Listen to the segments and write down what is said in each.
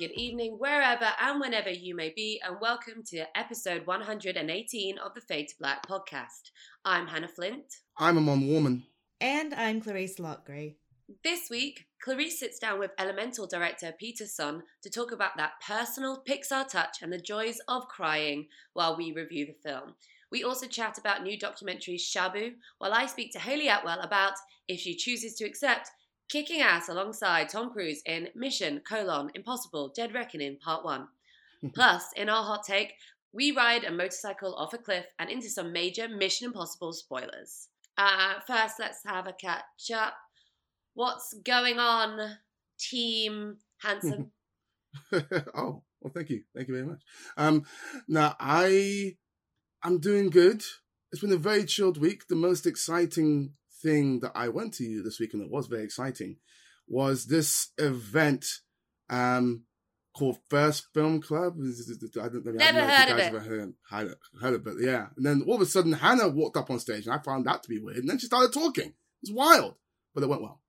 good evening, wherever and whenever you may be, and welcome to episode 118 of the Fade to Black podcast. I'm Hanna Flint. I'm Amon Warmann. And I'm Clarisse Loughrey. This week, Clarisse sits down with Elemental director Peter Sohn to talk about that personal Pixar touch and the joys of crying while we review the film. We also chat about new documentary Shabu, while I speak to Hayley Atwell about, if she chooses to accept, kicking ass alongside Tom Cruise in Mission, colon, Impossible, Dead Reckoning, Part 1. Plus, in our hot take, we ride a motorcycle off a cliff and into some major Mission Impossible spoilers. Uh, first, let's have a catch up. What's going on, Team Handsome? oh, well, thank you. Thank you very much. Um, now, I, I'm doing good. It's been a very chilled week. The most exciting thing that I went to this week, and it was very exciting, was this event um, called First Film Club. I don't, I Never heard of it. Heard, heard, heard of it, yeah. And then all of a sudden, Hanna walked up on stage, and I found that to be weird. And then she started talking. It was wild, but it went well.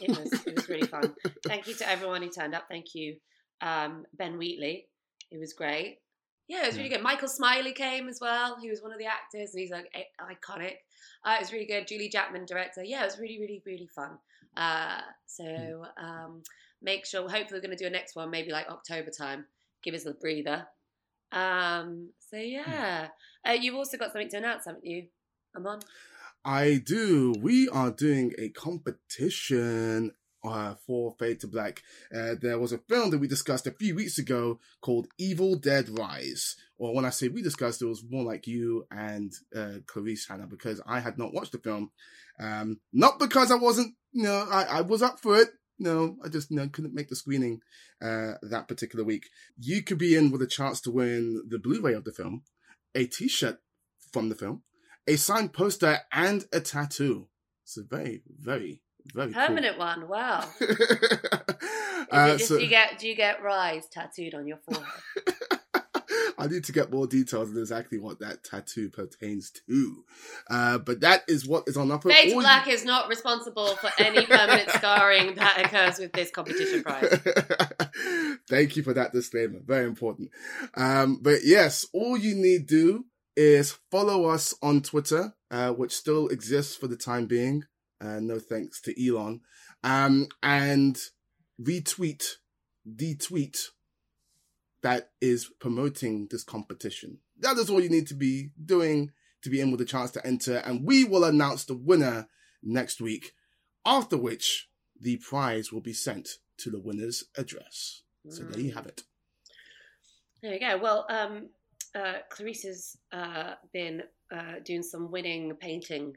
It was, it was really fun. Thank you to everyone who turned up. Thank you, um, Ben Wheatley. It was great. Yeah, it was really good. Michael Smiley came as well. He was one of the actors, and he's like iconic. Uh, it was really good. Julie Jackman, director. Yeah, it was really, really, really fun. Uh, so hmm. um, make sure. Hopefully, we're going to do a next one, maybe like October time. Give us a breather. Um, so hmm. yeah, uh, you've also got something to announce, haven't you, Amon. I do. We are doing a competition uh, for Fade to Black. Uh, there was a film that we discussed a few weeks ago called Evil Dead Rise. Or when I say we discussed, it was more like you and uh, Clarisse Hanna because I had not watched the film. Um, not because I wasn't, you know, I, I was up for it. No, I just you know, couldn't make the screening uh, that particular week. You could be in with a chance to win the Blu-ray of the film, a T-shirt from the film, a signed poster, and a tattoo. It's a very, very very permanent cool. one. Wow. uh, just, so, do you get do you get rise tattooed on your forehead? I need to get more details on exactly what that tattoo pertains to. Uh, but that is what is on offer. Fade Black you... is not responsible for any permanent scarring that occurs with this competition prize. Thank you for that disclaimer. Very important. Um, but yes, all you need do is follow us on Twitter, uh, which still exists for the time being. Uh, no thanks to Elon. Um, and retweet the tweet that is promoting this competition. That is all you need to be doing to be in with a chance to enter. And we will announce the winner next week, after which the prize will be sent to the winner's address. So there you have it. There you go. Well, um, uh, Clarisse has uh, been uh, doing some winning painting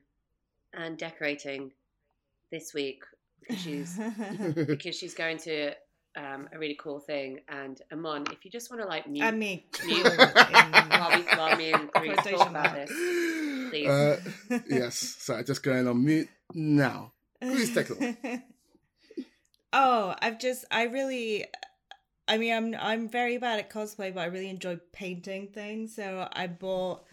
and decorating this week because she's because she's going to um, a really cool thing. And Amon, if you just want to like mute, I mean, mute while, we, while me and Clarisse talk about this, please. Uh, yes. So I just going on mute now. Please take it. oh, I've just I really. I mean, I'm I'm very bad at cosplay, but I really enjoy painting things. So I bought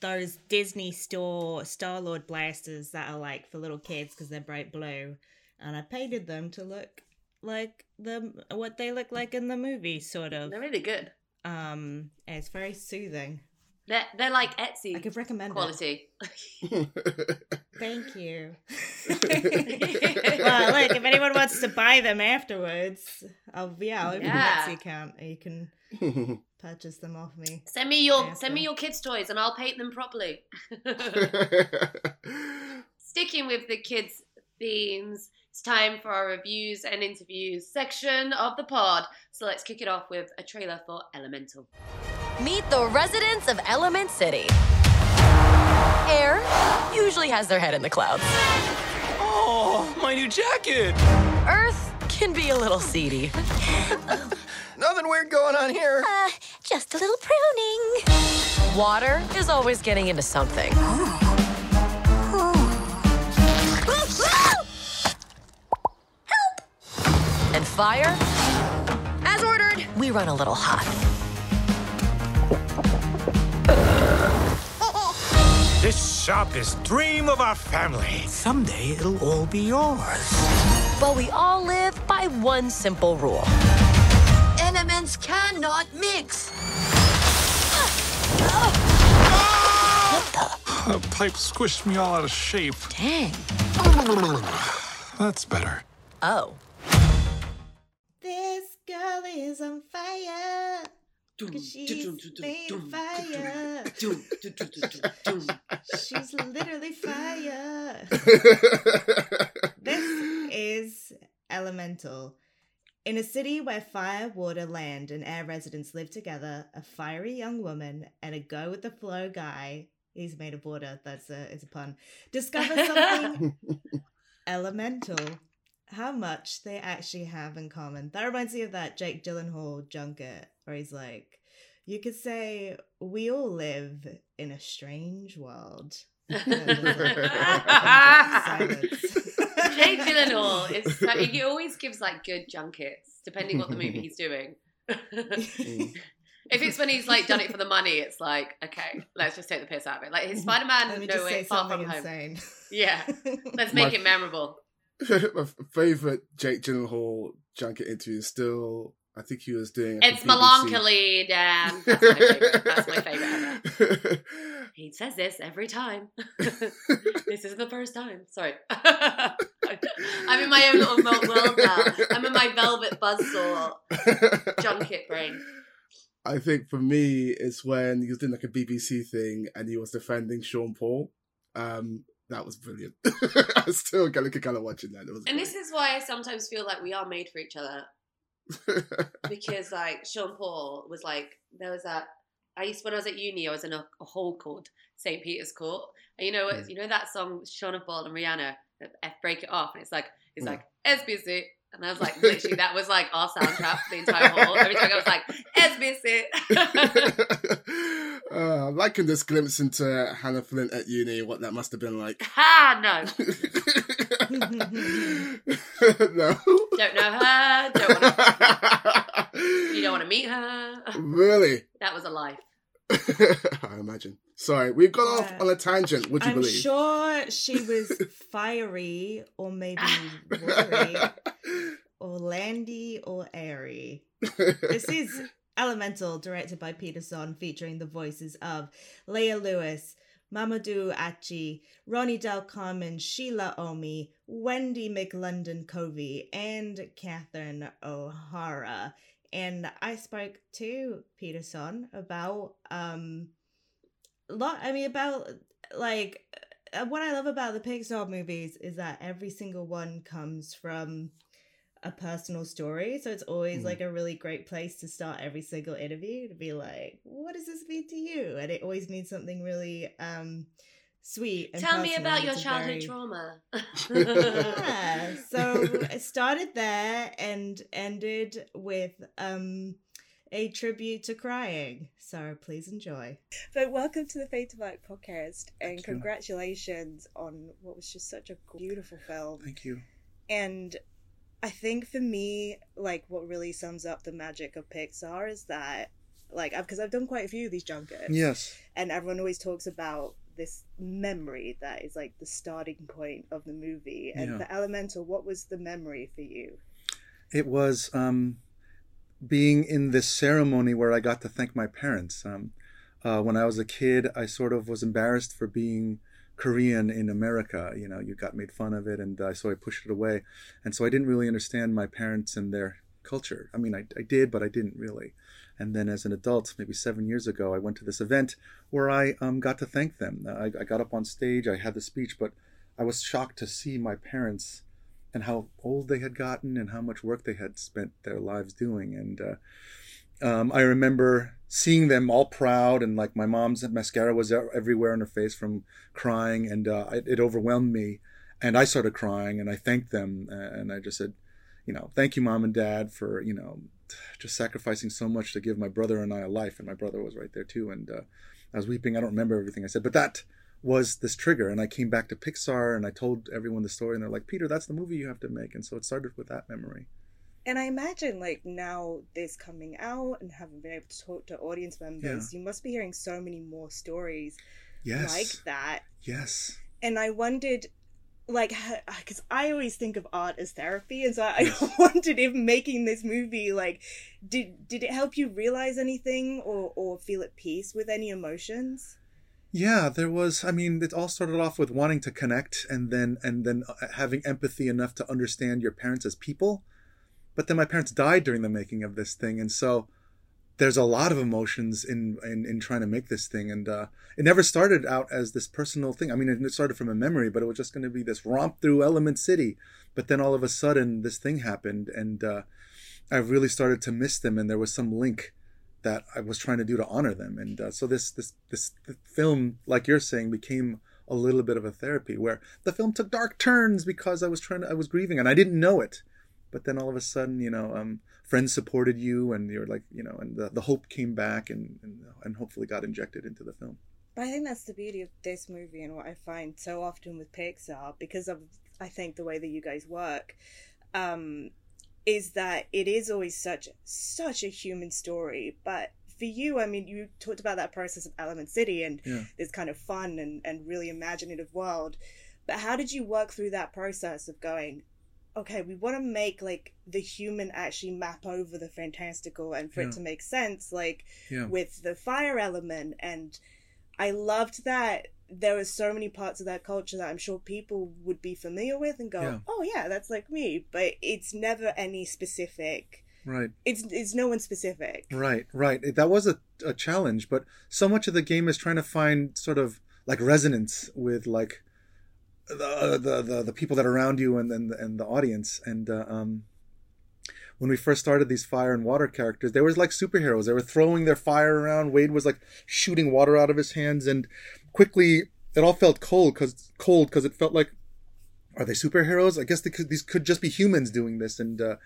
those Disney store Star Lord blasters that are like for little kids because they're bright blue, and I painted them to look like the what they look like in the movie, sort of. They're really good. Um, it's very soothing. They're they're like Etsy. I could recommend quality. Thank you. well, look, if anyone wants to buy them afterwards, I'll yeah, I'll open yeah. an Etsy account. You can purchase them off me. Send me your send me your kids' toys and I'll paint them properly. Sticking with the kids' themes, it's time for our reviews and interviews section of the pod. So let's kick it off with a trailer for Elemental. Meet the residents of Element City. Air usually has their head in the clouds. Oh, my new jacket! Earth can be a little seedy. Nothing weird going on here. Uh, just a little pruning. Water is always getting into something. Help! And fire? As ordered, we run a little hot. This shop is dream of our family. Someday it'll all be yours. But we all live by one simple rule elements cannot mix. The pipe squished me all out of shape. Dang. That's better. Oh. This girl is on fire. 'cause she's made of fire. She's literally fire. This is Elemental. In a city where fire, water, land, and air residents live together, a fiery young woman and a go with the flow guy, he's made of water, that's a, it's a pun, discover something elemental. How much they actually have in common. That reminds me of that Jake Gyllenhaal junket where he's like, you could say we all live in a strange world. And there's, like, silence. Jake Gyllenhaal is so, he always gives like good junkets, depending what the movie he's doing. Mm. if it's when he's like done it for the money, it's like okay, let's just take the piss out of it. Like his Spider Man, no just way, say far something from home. insane. Yeah, let's make My- it memorable. My favorite Jake Gyllenhaal junket interview is still. I think he was doing. It's melancholy, Dan. That's my favorite. That's my favorite ever. He says this every time. this isn't the first time. Sorry. I'm in my own little world now. I'm in my velvet buzzsaw junket brain. I think for me, it's when he was doing like a BBC thing and he was defending Sean Paul. Um, that was brilliant. I still get a kick out of watching that. And this is why I sometimes feel like we are made for each other. because like Sean Paul was like there was that I used when I was at uni I was in a, a hall called St Peter's Court and you know what Mm. you know that song Sean Paul and Rihanna F break it off and it's like it's Mm. like SBC and I was like literally that was like our soundtrack for the entire hall every time I was like SBC uh, I'm liking this glimpse into Hanna Flint at uni, what that must have been like. ha no no. don't know her don't want to you don't want to meet her really? that was a life I imagine. Sorry, we've gone off on a tangent. Would you believe? I'm sure she was fiery or maybe watery or landy or airy. This is Elemental, directed by Peter Sohn, featuring the voices of Leah Lewis, Mamoudou Athie, Ronnie Del Carmen, Shila Ommi, Wendi McLendon Covey, and Catherine O'Hara. And I spoke to Peter Sohn about um lot I mean about like uh, what I love about the Pixar movies is that every single one comes from a personal story. So it's always Mm. like a really great place to start every single interview to be like, what does this mean to you? And it always means something really um sweet. And tell me about your childhood very- trauma yeah. So it started there and ended with um a tribute to crying. So please enjoy. But welcome to the Fade to Black podcast, and congratulations on what was just such a beautiful film. Thank you. And I think for me, like what really sums up the magic of Pixar is that, like, because I've done quite a few of these junkets, Yes. and everyone always talks about this memory that is like the starting point of the movie. And Yeah. for Elemental, what was the memory for you? It was um, being in this ceremony where I got to thank my parents. Um, uh, when I was a kid, I sort of was embarrassed for being Korean in America. You know, you got made fun of it, and uh, so I pushed it away. And so I didn't really understand my parents and their culture. I mean, I, I did, but I didn't really. And then as an adult, maybe seven years ago, I went to this event where I um, got to thank them. I, I got up on stage, I had the speech, but I was shocked to see my parents and how old they had gotten and how much work they had spent their lives doing. And uh, um, I remember seeing them all proud and like my mom's mascara was everywhere on her face from crying, and uh, it, it overwhelmed me. And I started crying, and I thanked them, and I just said, you know, thank you, mom and dad, for you know, just sacrificing so much to give my brother and I a life. And my brother was right there too, and uh, I was weeping. I don't remember everything I said, but that was this trigger. And I came back to Pixar, and I told everyone the story, and they're like, Peter, that's the movie you have to make. And so it started with that memory. And I imagine, like, now this coming out and having been able to talk to audience members, you must be hearing so many more stories Yes. like that. Yes. And I wondered, like because i always think of art as therapy and so i wondered if making this movie like did did it help you realize anything or or feel at peace with any emotions? Yeah there was i mean it all started off with wanting to connect and then and then uh, having empathy enough to understand your parents as people. But then my parents died during the making of this thing and so there's a lot of emotions in in, in trying to make this thing and uh, it never started out as this personal thing. I mean it started from a memory but it was just going to be this romp through element city. But then all of a sudden this thing happened and uh, i really started to miss them and there was some link that i was trying to do to honor them. And uh, so this this this film like you're saying became a little bit of a therapy where the film took dark turns because i was trying to i was grieving and i didn't know it but then all of a sudden you know um, friends supported you and you're like you know and the, the hope came back and, and and hopefully got injected into the film. But i think that's the beauty of this movie and what i find so often with pixar because of i think the way that you guys work um, is that it is always such such a human story. But for you i mean you talked about that process of element city and yeah. this kind of fun and, and really imaginative world. But how did you work through that process of going okay, we want to make like the human actually map over the fantastical and for Yeah. it to make sense, like Yeah. with the fire element. And I loved that there are so many parts of that culture that I'm sure people would be familiar with and go, Yeah. oh yeah, that's like me. But it's never any specific. right It's it's no one specific. Right, right. That was a, a challenge, but so much of the game is trying to find sort of like resonance with like the the the, the people that are around you and and, and the audience. And uh, um, when we first started these fire and water characters, they were like superheroes. They were throwing their fire around. Wade was like shooting water out of his hands, and quickly it all felt cold because cold because it felt like are they superheroes? I guess they could, these could just be humans doing this. And uh,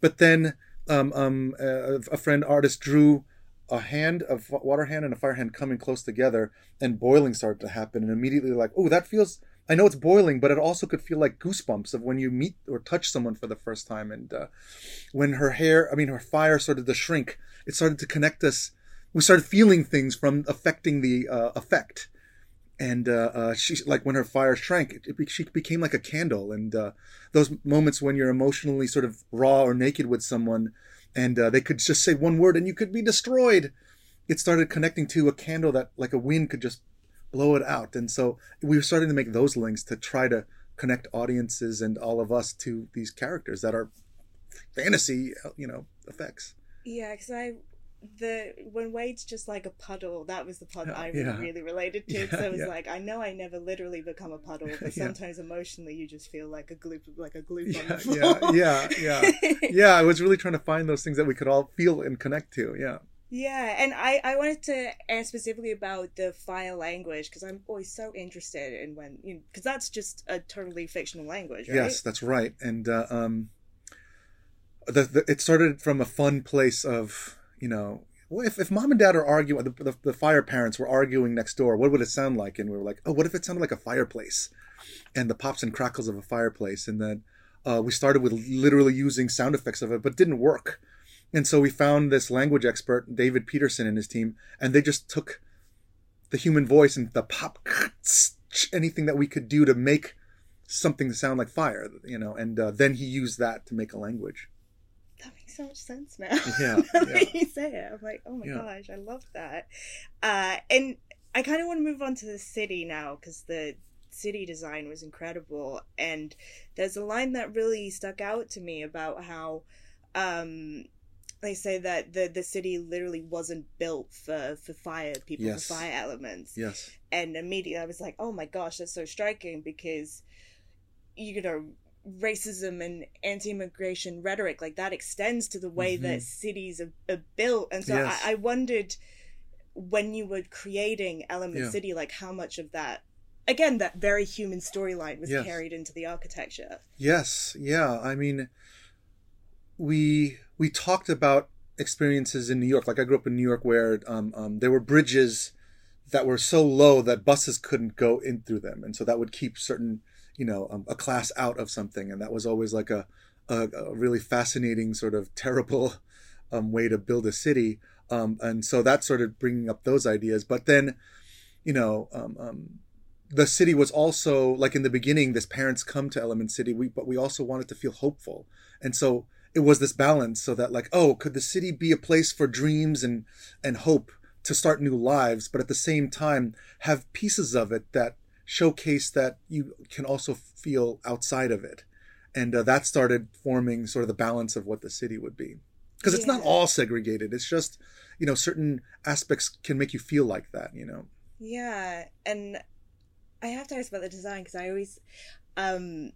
but then um, um, uh, a friend artist drew a hand of water hand and a fire hand coming close together, and boiling started to happen. And immediately, like, oh, that feels. I know it's boiling, but it also could feel like goosebumps of when you meet or touch someone for the first time. And uh, when her hair, I mean, her fire started to shrink, it started to connect us. We started feeling things from affecting the uh, effect and uh, uh, she like when her fire shrank, it, it, she became like a candle. And uh, those moments when you're emotionally sort of raw or naked with someone, and uh, they could just say one word and you could be destroyed. It started connecting to a candle that like a wind could just blow it out. And so we were starting to make those links to try to connect audiences and all of us to these characters that are fantasy, you know, effects. Yeah, because I the when Wade's just like a puddle, that was the part that I really, Yeah. really related to. Yeah, so it was yeah. like I know I never literally become a puddle, but Yeah. sometimes emotionally you just feel like a gloop, like a gloop on the floor. yeah, yeah, yeah, yeah. I was really trying to find those things that we could all feel and connect to. Yeah. Yeah, and I, I wanted to ask specifically about the fire language because I'm always so interested in when you because that's just a totally fictional language, right? Yes, that's right. And uh, um, the, the it started from a fun place of you know, well, if if mom and dad are arguing, the, the the fire parents were arguing next door, what would it sound like? And we were like, oh, what if it sounded like a fireplace, and the pops and crackles of a fireplace, and then uh, we started with literally using sound effects of it, but didn't work. And so we found this language expert, David Peterson, and his team, and they just took the human voice and the pop, anything that we could do to make something sound like fire, you know, and uh, then he used that to make a language. That makes so much sense now. Yeah, Now yeah. you say it, I'm like, oh my Yeah. gosh, I love that. Uh, and I kind of want to move on to the city now because the city design was incredible. And there's a line that really stuck out to me about how um, they say that the the city literally wasn't built for for fire people Yes. for fire elements. Yes. And immediately I was like, oh my gosh, that's so striking because you know racism and anti-immigration rhetoric like that extends to the way that cities are, are built and so Mm-hmm. Yes. I, I wondered when you were creating element Yeah. city like how much of that again that very human storyline was Yes. carried into the architecture Yes, yeah. I mean, we we talked about experiences in New York. Like I grew up in New York, where um, um, there were bridges that were so low that buses couldn't go in through them, and so that would keep certain, you know, um, a class out of something, and that was always like a a, a really fascinating sort of terrible um, way to build a city. Um, and so that started bringing up those ideas. But then, you know, um, the city was also like in the beginning, this parents come to Element City, we, but we also wanted to feel hopeful, and so it was this balance, so that like, oh, could the city be a place for dreams and and hope to start new lives, but at the same time have pieces of it that showcase that you can also feel outside of it, and uh, that started forming sort of the balance of what the city would be, because it's not all segregated. It's just you know certain aspects can make you feel like that, you know. Yeah, and I have to ask about the design because I always um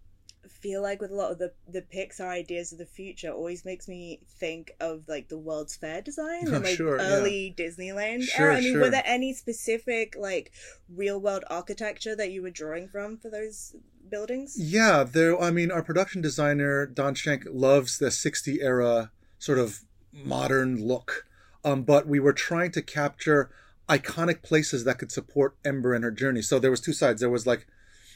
feel like with a lot of the the Pixar ideas of the future always makes me think of like the World's Fair design Oh, and like sure, yeah. early Disneyland Sure, era. I mean, sure. were there any specific like real world architecture that you were drawing from for those buildings? Yeah, there. I mean, our production designer Don Shank loves the '60 era sort of modern look, um, but we were trying to capture iconic places that could support Ember and her journey. So there was two sides. There was like,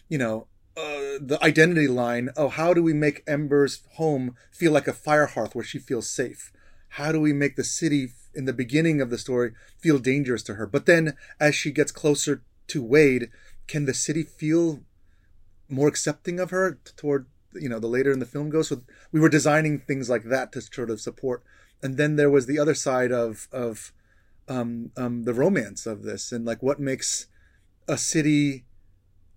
you know, uh, the identity line. Oh, how do we make Ember's home feel like a fire hearth where she feels safe? How do we make the city in the beginning of the story feel dangerous to her? But then as she gets closer to Wade, can the city feel more accepting of her toward you know the later in the film goes so we were designing things like that to sort of support and then there was the other side of of um, um, the romance of this and like what makes a city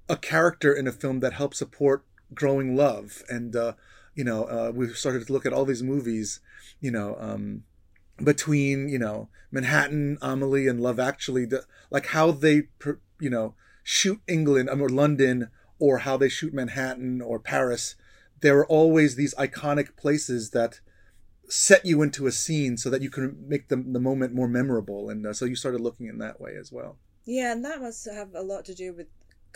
a character in a film that helps support growing love and uh, you know uh, we started to look at all these movies you know um, between you know Manhattan, Amelie, and Love Actually, the, like how they you know shoot England um, or London or how they shoot Manhattan or Paris. There are always these iconic places that set you into a scene so that you can make the, the moment more memorable, and uh, so you started looking in that way as well. Yeah, and that must have a lot to do with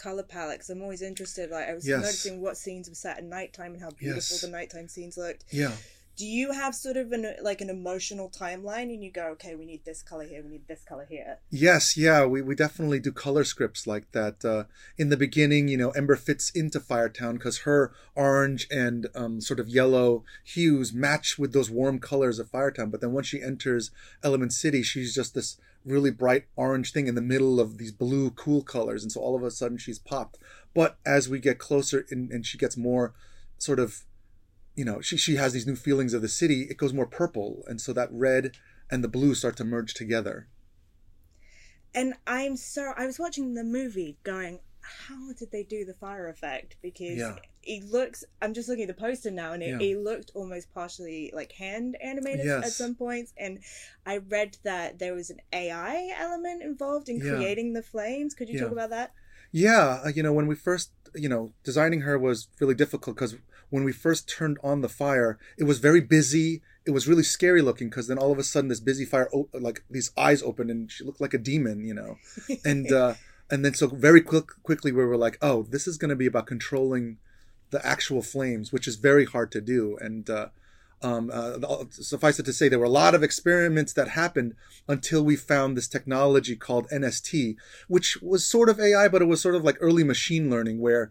color palette. Because I'm always interested. Like I was Yes. noticing what scenes were set at nighttime and how beautiful Yes. the nighttime scenes looked. Yeah. Do you have sort of an like an emotional timeline, and you go, okay, we need this color here, we need this color here. Yes, yeah, we, we definitely do color scripts like that. Uh, in the beginning, you know, Ember fits into Firetown because her orange and um, sort of yellow hues match with those warm colors of Firetown. But then once she enters Element City, she's just this really bright orange thing in the middle of these blue, cool colors. And so all of a sudden she's popped. But as we get closer and, and she gets more sort of you know she she has these new feelings of the city it goes more purple and so that red and the blue start to merge together And I'm so I was watching the movie, going, how did they do the fire effect? Because Yeah. it looks. I'm just looking at the poster now, and it, Yeah. it looked almost partially like hand animated at some points. And I read that there was an AI element involved in Yeah. creating the flames. Could you talk about that? yeah uh, you know when we first you know designing her was really difficult because when we first turned on the fire it was very busy it was really scary looking because then all of a sudden this busy fire like these eyes opened and she looked like a demon you know and uh and then so very quick, quickly we were like oh this is going to be about controlling the actual flames which is very hard to do. And uh um, uh, suffice it to say, there were a lot of experiments that happened until we found this technology called NST, which was sort of AI, but it was sort of like early machine learning, where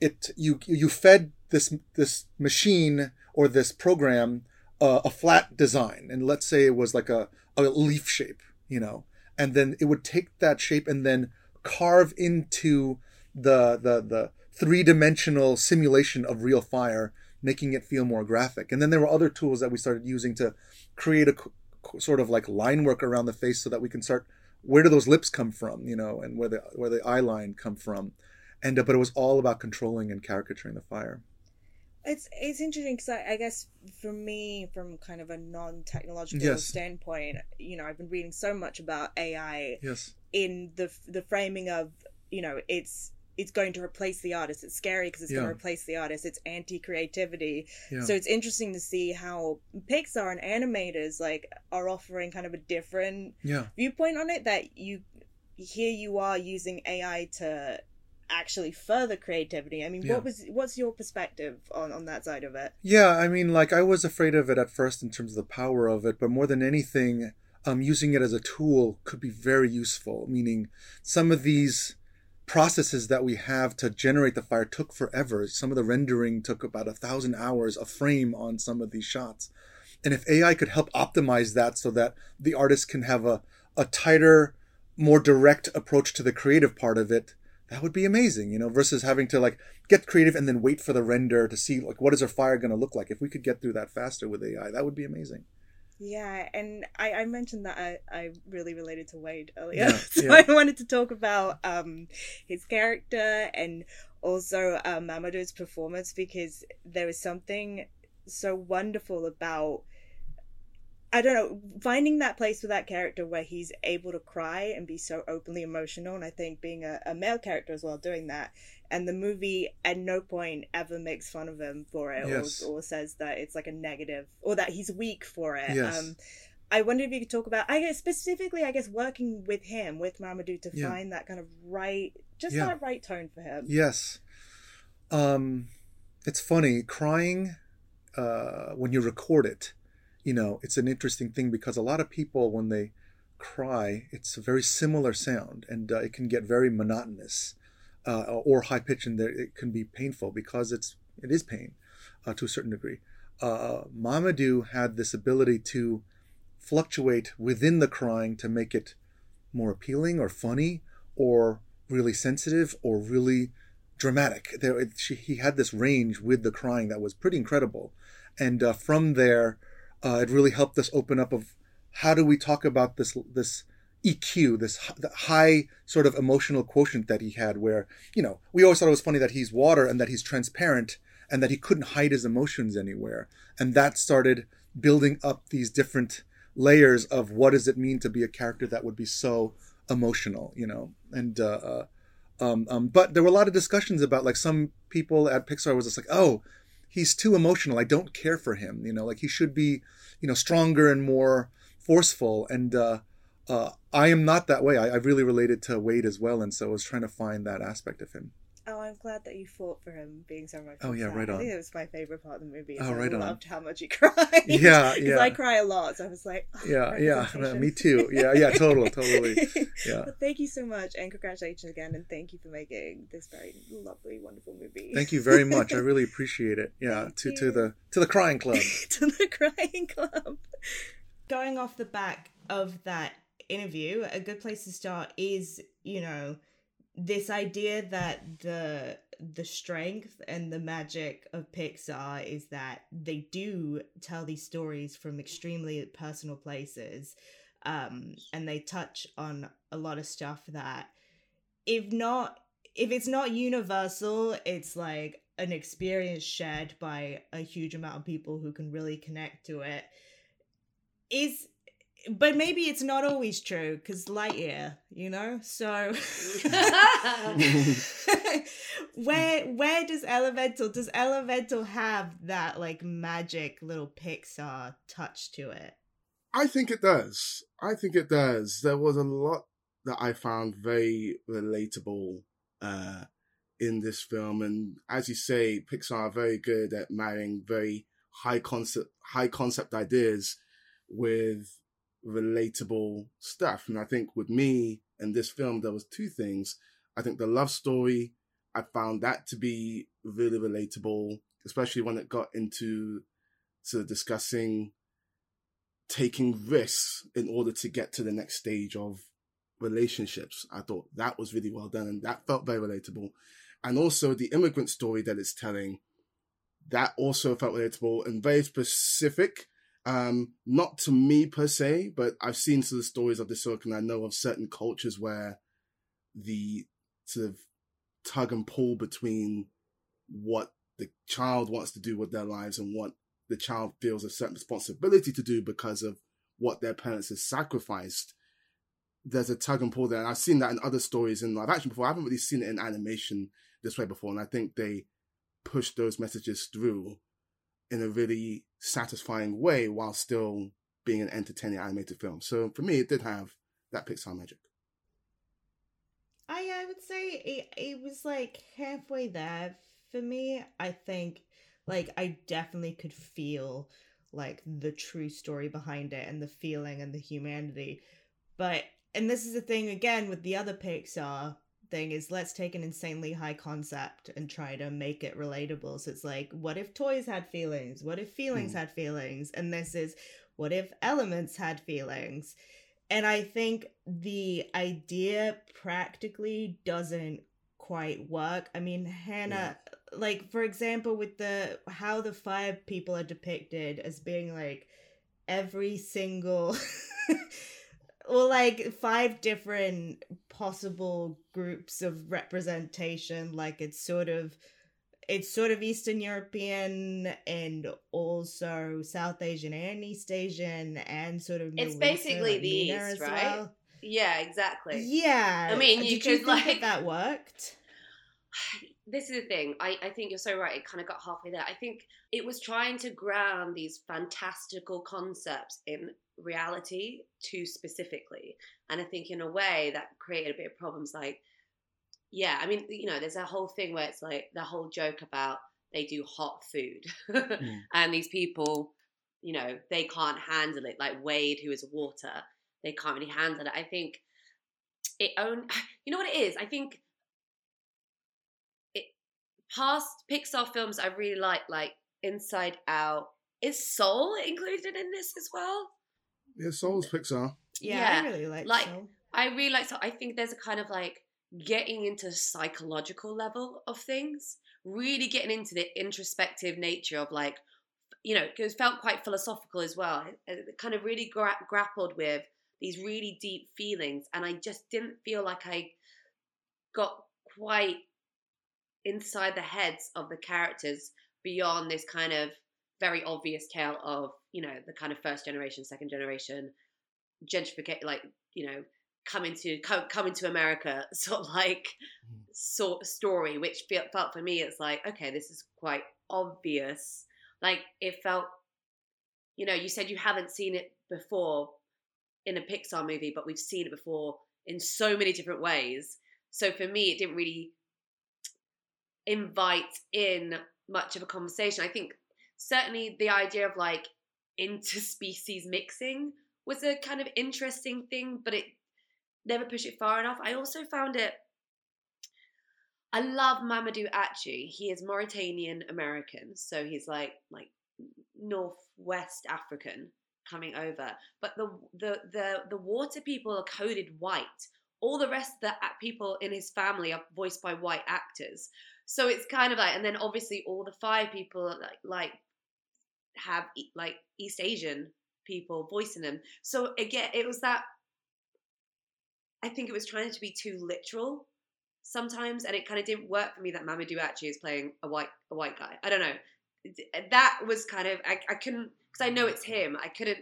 it you you fed this this machine or this program uh, a flat design, and let's say it was like a, a leaf shape, you know, and then it would take that shape and then carve into the the the three dimensional simulation of real fire making it feel more graphic. And then there were other tools that we started using to create a sort of like line work around the face so that we can start where do those lips come from, you know, and where the where the eye line come from. And uh, but it was all about controlling and caricaturing the fire. It's it's interesting because I, I guess for me, from kind of a non-technological Yes. standpoint, you know, I've been reading so much about AI Yes. In the the framing of you know it's it's going to replace the artist. It's scary because it's going to replace the artist. It's anti-creativity. Yeah. So it's interesting to see how Pixar and animators like are offering kind of a different Yeah. viewpoint on it. That you here you are using AI to actually further creativity. I mean, Yeah. what was what's your perspective on on that side of it? Yeah, I mean, like I was afraid of it at first in terms of the power of it, but more than anything, um, using it as a tool could be very useful. Meaning, some of these processes that we have to generate the fire took forever. Some of the rendering took about a thousand hours a frame on some of these shots, and if AI could help optimize that so that the artist can have a a tighter, more direct approach to the creative part of it, that would be amazing, you know, versus having to like get creative and then wait for the render to see like what is our fire going to look like. If we could get through that faster with AI, that would be amazing. Yeah, and I, I mentioned that I, I really related to Wade earlier. Yeah, so yeah. I wanted to talk about um his character and also uh, Mamoudou's performance because there is something so wonderful about I don't know, finding that place for that character where he's able to cry and be so openly emotional, and I think being a, a male character as well doing that. And the movie at no point ever makes fun of him for it Yes. or, or says that it's like a negative or that he's weak for it. Yes. Um, I wonder if you could talk about, I guess, specifically, I guess, working with him, with Mamoudou, to Yeah. find that kind of right, just Yeah. that right tone for him. Yes. Um, it's funny crying uh, when you record it. You know, it's an interesting thing because a lot of people when they cry, it's a very similar sound, and uh, it can get very monotonous uh, or high pitched, and it can be painful because it's it is pain uh, to a certain degree. Uh, Mamoudou had this ability to fluctuate within the crying to make it more appealing or funny or really sensitive or really dramatic. There, she, he had this range with the crying that was pretty incredible, and uh, from there, uh, it really helped us open up of how do we talk about this this EQ, this high sort of emotional quotient that he had, where you know we always thought it was funny that he's water and that he's transparent and that he couldn't hide his emotions anywhere, and that started building up these different layers of what does it mean to be a character that would be so emotional, you know, and uh, uh, um, um, but there were a lot of discussions about like some people at Pixar was just like, oh, he's too emotional. I don't care for him. You know, like he should be, you know, stronger and more forceful. And uh, uh, I am not that way. I, I really related to Wade as well, and so I was trying to find that aspect of him. Oh, I'm glad that you fought for him being so much. Oh, yeah, right on. I think it was my favorite part of the movie. Oh, I right on. loved how much he cried. Yeah, 'Cause yeah. I cry a lot, so I was like, oh, Yeah, yeah, representation. me too. Yeah, yeah, totally, totally. Yeah. But thank you so much, and congratulations again, and thank you for making this very lovely, wonderful movie. Thank you very much. I really appreciate it. Yeah, to to the to the crying club. to the crying club. going off the back of that interview, a good place to start is, you know, this idea that the the strength and the magic of Pixar is that they do tell these stories from extremely personal places. Um, and they touch on a lot of stuff that if not if it's not universal, it's like an experience shared by a huge amount of people who can really connect to it is but maybe it's not always true because Lightyear, you know. So where where does Elemental does Elemental have that like magic little Pixar touch to it? I think it does. I think it does. There was a lot that I found very relatable uh, in this film, and as you say, Pixar are very good at marrying very high concept, high concept ideas with relatable stuff. And I think with me and this film, there was two things. I think the love story, I found that to be really relatable, especially when it got into sort of discussing taking risks in order to get to the next stage of relationships. I thought that was really well done and that felt very relatable. And also the immigrant story that it's telling, that also felt relatable and very specific. Um, not to me per se, but I've seen sort of the stories of this ilk and I know of certain cultures where the sort of tug and pull between what the child wants to do with their lives and what the child feels a certain responsibility to do because of what their parents have sacrificed. There's a tug and pull there. And I've seen that in other stories in live action before. I haven't really seen it in animation this way before. And I think they push those messages through in a really satisfying way while still being an entertaining animated film. So for me, it did have that Pixar magic. I I would say it it was like halfway there for me. I think like I definitely could feel like the true story behind it and the feeling and the humanity. But and this is the thing again with the other Pixar thing is let's take an insanely high concept and try to make it relatable. So it's like, what if toys had feelings? What if feelings Hmm. had feelings? And this is what if elements had feelings? And I think the idea practically doesn't quite work. I mean, Hanna, like for example, with the how the five people are depicted as being like every single well like five different possible groups of representation like it's sort of it's sort of eastern european and also south asian and east asian and sort of It's basically like the East, as right? well. Yeah, exactly. yeah I mean, Did you you could, think like- that, that worked this is the thing. I, I think you're so right. It kind of got halfway there. I think it was trying to ground these fantastical concepts in reality too specifically. And I think in a way that created a bit of problems. Like, yeah, I mean, you know, there's a whole thing where it's like the whole joke about they do hot food mm. and these people, you know, they can't handle it. Like Wade, who is water, they can't really handle it. I think it own you know what it is? I think it past Pixar films I really like, like Inside Out. Is Soul included in this as well? Yeah, Soul's Pixar. yeah, Yeah, i really like like Soul. I really like so I think there's a kind of like getting into psychological level of things, really getting into the introspective nature of like, you know, it felt quite philosophical as well. It, it kind of really gra- grappled with these really deep feelings, and I just didn't feel like I got quite inside the heads of the characters beyond this kind of very obvious tale of you know the kind of first generation, second generation gentrification, like you know coming to co- coming to America sort of like mm. sort of story, which felt for me it's like okay, this is quite obvious. Like it felt, you know, you said you haven't seen it before in a Pixar movie, but we've seen it before in so many different ways. So for me, it didn't really invite in much of a conversation. I think certainly the idea of like interspecies mixing was a kind of interesting thing, but it never pushed it far enough. I also found it. I love Mamoudou Athie. He is Mauritanian American, so he's like like northwest African coming over. But the the the the water people are coded white. All the rest of the people in his family are voiced by white actors. So it's kind of like, and then obviously all the fire people are like like have like East Asian people voicing them. So again, it was that. I think it was trying to be too literal sometimes, and it kind of didn't work for me that Mamoudou actually is playing a white a white guy. I don't know. Eh, that was kind of I, I couldn't because I know it's him. I couldn't.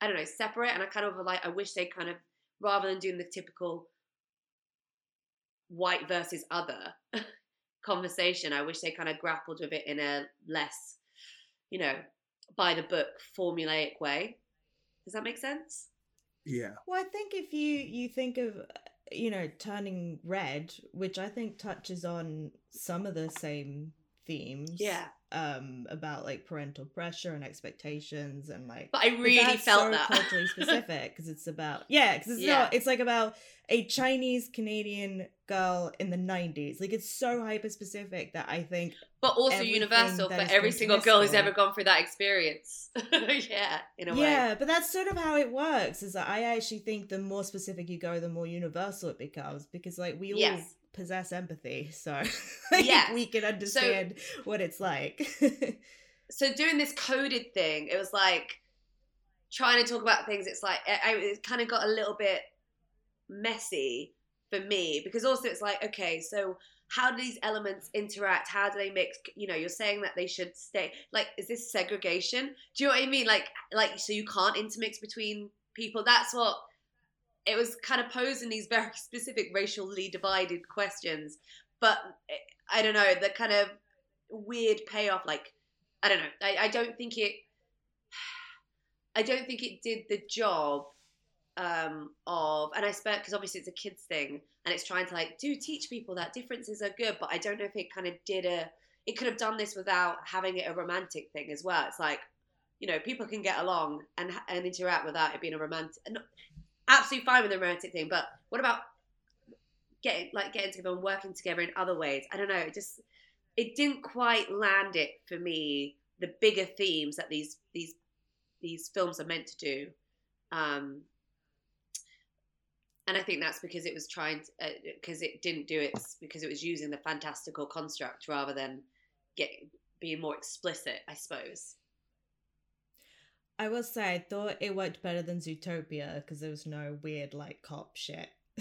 I don't know separate, and I kind of like I wish they kind of rather than doing the typical white versus other conversation, I wish they kind of grappled with it in a less, you know, by the book formulaic way. Does that make sense? Yeah. Well, I think if you you think of you know turning red, which I think touches on some of the same themes. Yeah. Um, about like parental pressure and expectations and like. But I really that's felt so that. culturally specific because it's about yeah because it's Yeah. not it's like about a Chinese Canadian girl in the nineties like it's so hyper specific that I think But also universal for every single girl who's ever gone through that experience. yeah, in a way. Yeah, but that's sort of how it works. Is that I actually think the more specific you go, the more universal it becomes because like we all Yes. Possess empathy, so like, Yeah. we can understand what it's like. so doing this coded thing, it was like trying to talk about things. It's like I, I it kind of got a little bit messy for me because also it's like okay, so how do these elements interact? How do they mix? You know, you're saying that they should stay. Like, is this segregation? Do you know what I mean? Like, like so you can't intermix between people. That's what it was kind of posing these very specific racially divided questions. But eh, I don't know the kind of weird payoff. Like, I don't know. I, I don't think it. I don't think it did the job um, of, and I spent because obviously it's a kids thing, and it's trying to like do teach people that differences are good, but I don't know if it kind of did a. It could have done this without having it a romantic thing as well. It's like, you know, people can get along and and interact without it being a romantic. Absolutely fine with the romantic thing, but what about getting like getting together and working together in other ways? I don't know. It just it didn't quite land it for me. The bigger themes that these these these films are meant to do. Um, and I think that's because it was trying because uh, it didn't do it because it was using the fantastical construct rather than get being more explicit, I suppose. I will say I thought it worked better than Zootopia because there was no weird like cop shit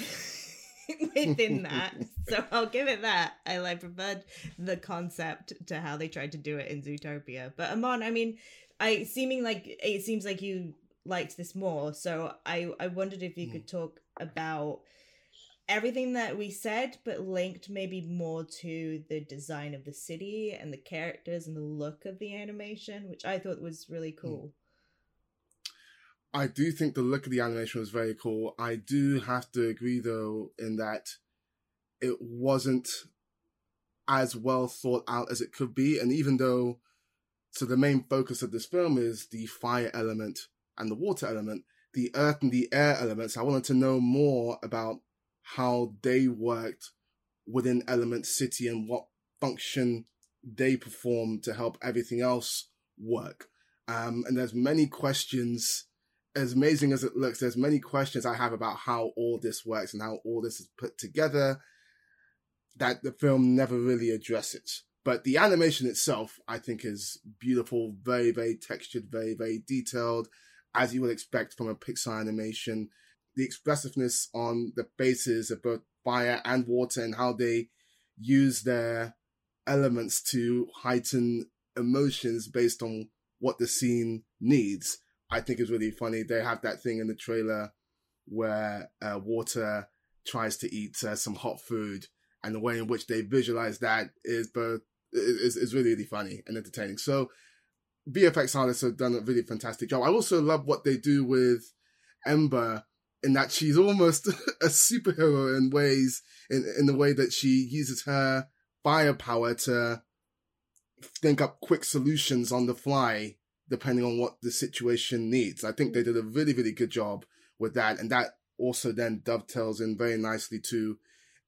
within that. so I'll give it that. I like preferred the concept to how they tried to do it in Zootopia. But Amon, I mean, I seeming like it seems like you liked this more. So I I wondered if you mm. could talk about everything that we said, but linked maybe more to the design of the city and the characters and the look of the animation, which I thought was really hmm. cool. I do think the look of the animation was very cool. I do have to agree though in that it wasn't as well thought out as it could be. And even though, so the main focus of this film is the fire element and the water element, the earth and the air elements, I wanted to know more about how they worked within Element City and what function they performed to help everything else work. Um, and there's many questions, as amazing as it looks, there's many questions I have about how all this works and how all this is put together that the film never really addresses. But the animation itself, I think, is beautiful, very, very textured, very, very detailed as you would expect from a Pixar animation. The expressiveness on the faces of both fire and water and how they use their elements to heighten emotions based on what the scene needs, I think is really funny. They have that thing in the trailer where uh, water tries to eat uh, some hot food, and the way in which they visualize that is both is, is really really funny and entertaining. So VFX artists have done a really fantastic job. I also love what they do with Ember in that she's almost a superhero in ways, in, in the way that she uses her firepower to think up quick solutions on the fly, depending on what the situation needs. I think they did a really, really good job with that. And that also then dovetails in very nicely to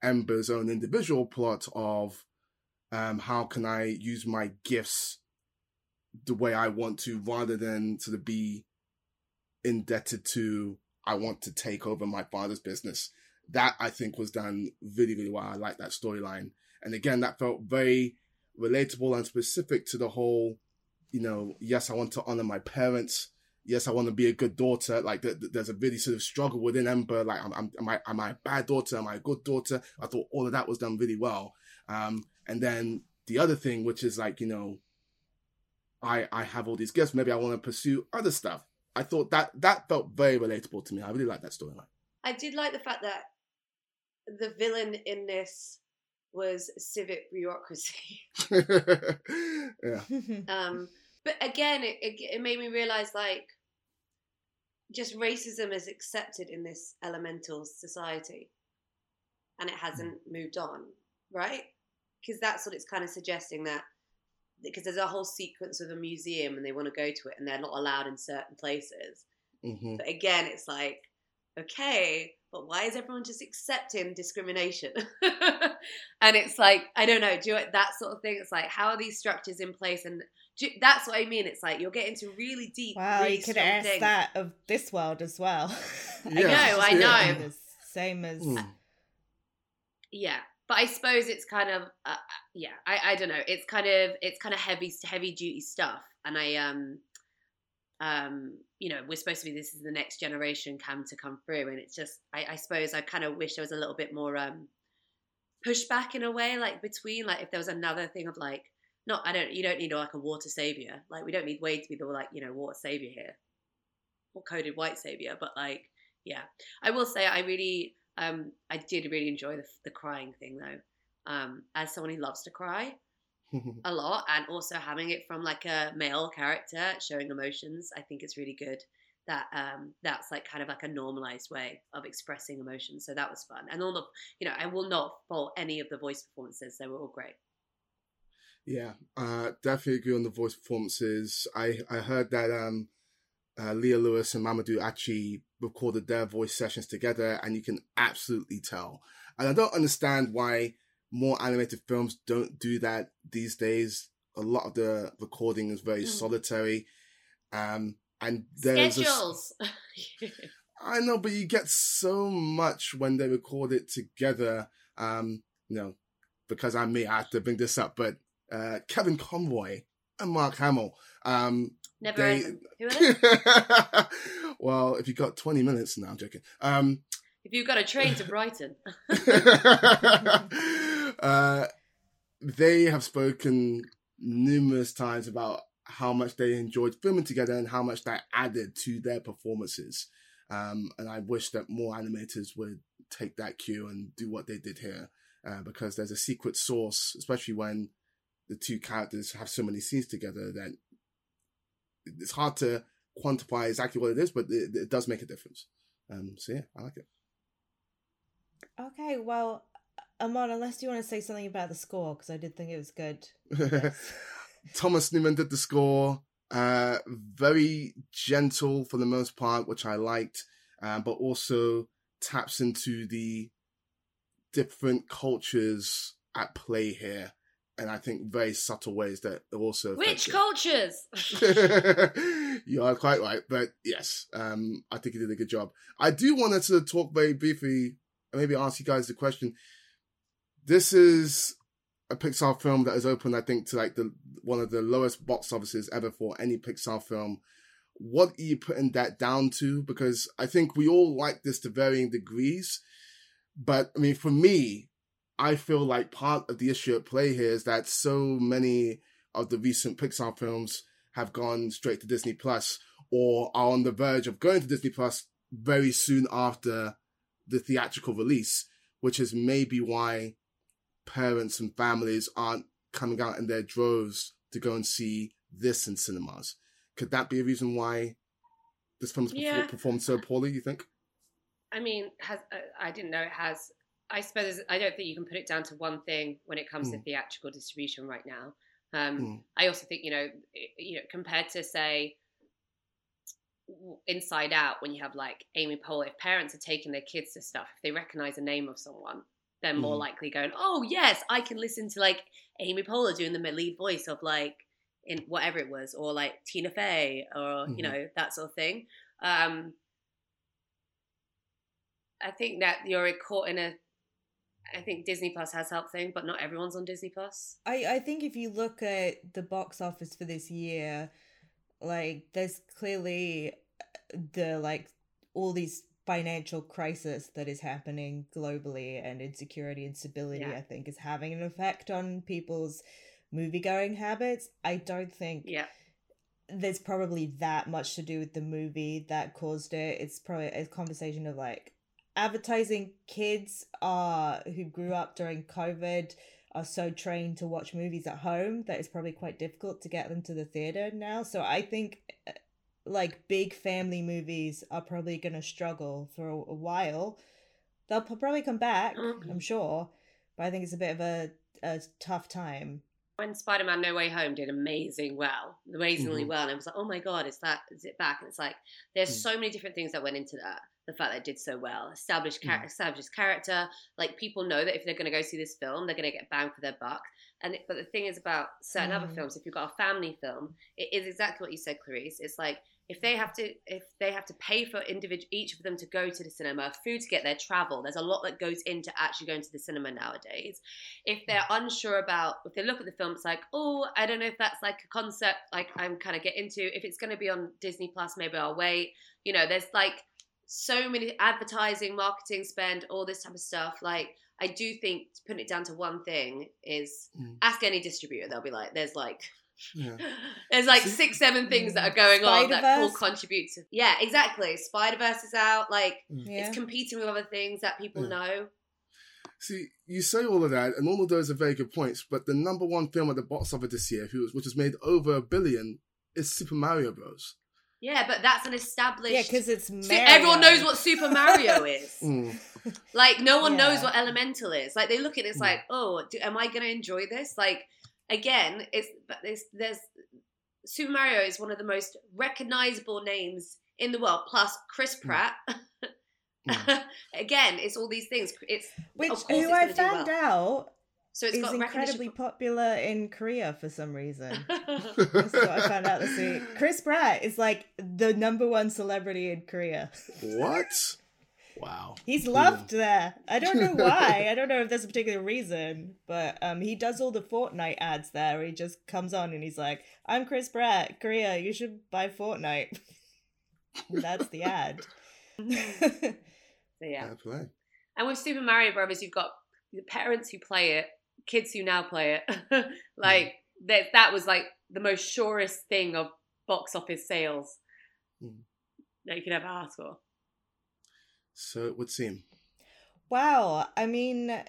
Ember's own individual plot of um, how can I use my gifts the way I want to rather than sort of be indebted to I want to take over my father's business. That I think was done really, really well. I like that storyline. And again, that felt very relatable and specific to the whole, you know, yes, I want to honor my parents. Yes, I want to be a good daughter. Like th- th- there's a really sort of struggle within Ember. Like, am, am, am, I am I a bad daughter? Am I a good daughter? I thought all of that was done really well. Um, and then the other thing, which is like, you know, I I have all these gifts. Maybe I want to pursue other stuff. I thought that that felt very relatable to me. I really like that storyline. I did like the fact that the villain in this was civic bureaucracy. yeah. um, but again, it, it, it made me realize like just racism is accepted in this elemental society, and it hasn't mm. moved on, right? Because that's what it's kind of suggesting that because there's a whole sequence of a museum and they want to go to it and they're not allowed in certain places. Mm-hmm. But again, it's like, okay, but why is everyone just accepting discrimination? and it's like, I don't know, do you, that sort of thing. It's like, how are these structures in place? And you, that's what I mean. It's like you're getting to really deep. Wow, really you could ask things. that of this world as well. Yeah. I know, I know. Same as. Mm. Yeah, but I suppose it's kind of uh, uh, yeah I, I don't know it's kind of it's kind of heavy heavy duty stuff and I um um you know we're supposed to be this is the next generation come to come through and it's just I, I suppose I kind of wish there was a little bit more um pushback in a way like between like if there was another thing of like not I don't you don't need like a water savior like we don't need Wade to be the like you know water savior here or coded white savior but like yeah I will say I really um, I did really enjoy the, the crying thing though. Um, as someone who loves to cry a lot, and also having it from like a male character showing emotions, I think it's really good. That um, that's like kind of like a normalized way of expressing emotions. So that was fun, and all the you know I will not fault any of the voice performances; they were all great. Yeah, uh, definitely agree on the voice performances. I I heard that um, uh, Leah Lewis and Mamoudou Athie recorded their voice sessions together, and you can absolutely tell. And I don't understand why more animated films don't do that these days. A lot of the recording is very mm. solitary, um, and there's schedules. A, I know, but you get so much when they record it together. Um, you know, because I'm me, I have to bring this up. But uh, Kevin Conroy and Mark Hamill. Um, Never they- heard of them. Who are they? well, if you've got 20 minutes, now I'm joking. Um, if you've got a train to Brighton. uh, they have spoken numerous times about how much they enjoyed filming together and how much that added to their performances. Um, and I wish that more animators would take that cue and do what they did here, uh, because there's a secret source, especially when the two characters have so many scenes together that it's hard to quantify exactly what it is, but it, it does make a difference. Um, so yeah, I like it. Okay, well, Amon, unless you want to say something about the score, because I did think it was good. Thomas Newman did the score. Uh, very gentle for the most part, which I liked, uh, but also taps into the different cultures at play here, and I think very subtle ways that are also Which cultures? you are quite right, but yes, um, I think he did a good job. I do want to talk very briefly, and maybe ask you guys the question. This is a Pixar film that is open, I think, to like the one of the lowest box offices ever for any Pixar film. What are you putting that down to? Because I think we all like this to varying degrees, but I mean, for me, I feel like part of the issue at play here is that so many of the recent Pixar films have gone straight to Disney Plus or are on the verge of going to Disney Plus very soon after the theatrical release, which is maybe why parents and families aren't coming out in their droves to go and see this in cinemas. Could that be a reason why this film's Yeah. performed so poorly, you think? I mean, has uh, I didn't know it has. I suppose I don't think you can put it down to one thing when it comes to Mm. theatrical distribution right now. Um, Mm. I also think you know, i- you know, compared to say Inside Out, when you have like Amy Poehler, if parents are taking their kids to stuff, if they recognize the name of someone, they're more Mhm. likely going, "Oh yes, I can listen to like Amy Poehler doing the lead voice of like in whatever it was, or like Tina Fey, or Mhm. you know that sort of thing." Um, I think that you're caught in a. I think Disney Plus has helped thing, but not everyone's on Disney Plus. I, I think if you look at the box office for this year, like there's clearly uh, the like all these financial crisis that is happening globally and insecurity and stability Yeah. I think is having an effect on people's movie going habits. I don't think Yeah, there's probably that much to do with the movie that caused it. It's probably a conversation of like advertising kids are who grew up during COVID are so trained to watch movies at home that it's probably quite difficult to get them to the theater now. So I think uh, like big family movies are probably going to struggle for a, a while. They'll probably come back, Mhm. I'm sure, but I think it's a bit of a, a tough time. when Spider Man No Way Home did amazing well, amazingly Mhm. well, and I was like, oh my god, is that is it back? And it's like there's Mm. so many different things that went into that. The fact that it did so well, established char- Mm. established character, like people know that if they're going to go see this film, they're going to get bang for their buck. And it, but the thing is about certain other Mm. films, if you've got a family film, it is exactly what you said, Clarisse. It's like if they have to if they have to pay for individual each of them to go to the cinema, food to get their travel. There's a lot that goes into actually going to the cinema nowadays if they're unsure about if they look at the film it's like oh i don't know if that's like a concept like i'm kind of get into if it's going to be on disney plus maybe i'll wait you know there's like so many advertising marketing spend all this type of stuff like i do think putting it down to one thing is Mm. ask any distributor they'll be like there's like Yeah. there's like See- six seven things that are going on that all contribute to yeah exactly spider-verse is out like Yeah. it's competing with other things that people Yeah. know See, you say all of that, and all of those are very good points. But the number one film at the box office this year, which has made over a billion, is Super Mario Bros. Yeah but that's an established Yeah, because it's Mario. everyone knows what Super Mario is. Mm. Like no one knows what Elemental is. Like they look at it, it's Mm. like, oh, do, am I going to enjoy this? Like again, it's but there's there's Super Mario is one of the most recognizable names in the world. Plus Chris Pratt. again, it's all these things. It's Which of who I found well. out So it's is got incredibly recognition. popular in Korea for some reason. That's what I found out this week. Chris Pratt is like the number one celebrity in Korea. What? Wow. He's loved there. I don't know why. I don't know if there's a particular reason, but um, he does all the Fortnite ads there. He just comes on and he's like, "I'm Chris Pratt, Korea. You should buy Fortnite." That's the ad. So yeah. Play. And with Super Mario Brothers, you've got the parents who play it, kids who now play it. like that, that was like the most surest thing of box office sales Mm. that you could ever ask for. So it would seem. Wow. I mean,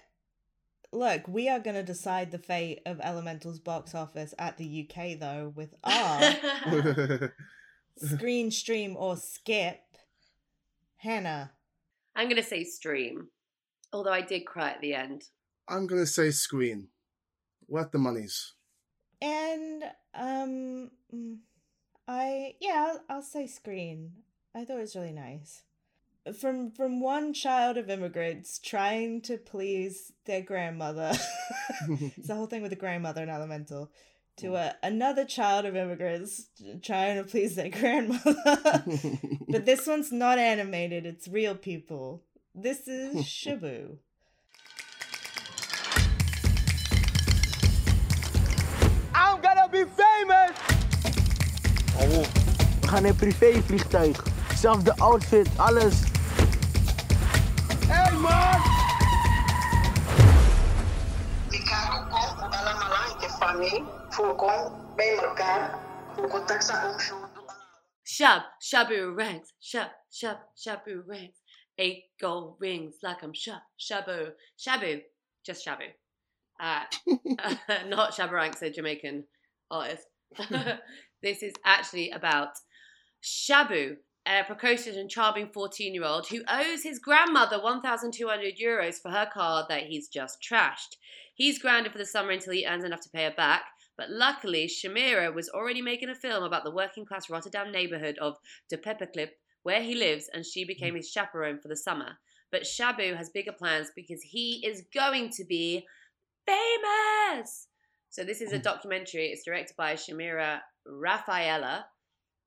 look, we are going to decide the fate of Elemental's box office at the UK, though, with our screen stream or skip. Hanna. I'm gonna say stream, although I did cry at the end. I'm gonna say screen. What the monies? And, um, I, yeah, I'll, I'll say screen. I thought it was really nice. From from one child of immigrants trying to please their grandmother, it's the whole thing with the grandmother in Elemental, to a, another child of immigrants trying to please their grandmother. but this one's not animated; it's real people. This is Shabu. Oh. We gaan in privévliegtuig. Zelfde outfit, alles. Hey man! Ficar com o Alamalai, que família, fogão, bem marcado, o contato com o show. Shab, shabu ranks, shab, shab, shabu ranks. Eight gold rings like I'm shab, shabu, shabu, just shabu. Uh, not Shabba Ranks, a Jamaican artist. this is actually about Shabu, a precocious and charming 14 year old who owes his grandmother 1,200 euros for her car that he's just trashed. He's grounded for the summer until he earns enough to pay her back. But luckily, Shamira was already making a film about the working class Rotterdam neighborhood of De Peperklip, where he lives, and she became his chaperone for the summer. But Shabu has bigger plans because he is going to be famous. So this is a hmm. documentary. It's directed by Shamira Raphaëla.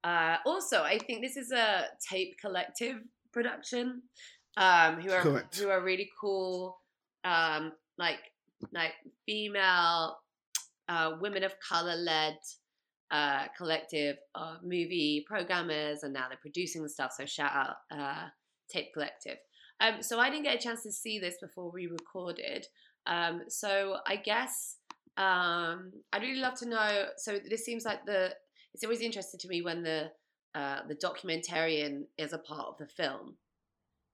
Uh, also, I think this is a tape collective production. Um, who are Correct. who are really cool, um, like like female uh, women of color led uh, collective of movie programmers, and now they're producing stuff. So shout out uh, Tape Collective. Um, so I didn't get a chance to see this before we recorded. Um, so I guess um, I'd really love to know. So this seems like the it's always interesting to me when the uh, the documentarian is a part of the film.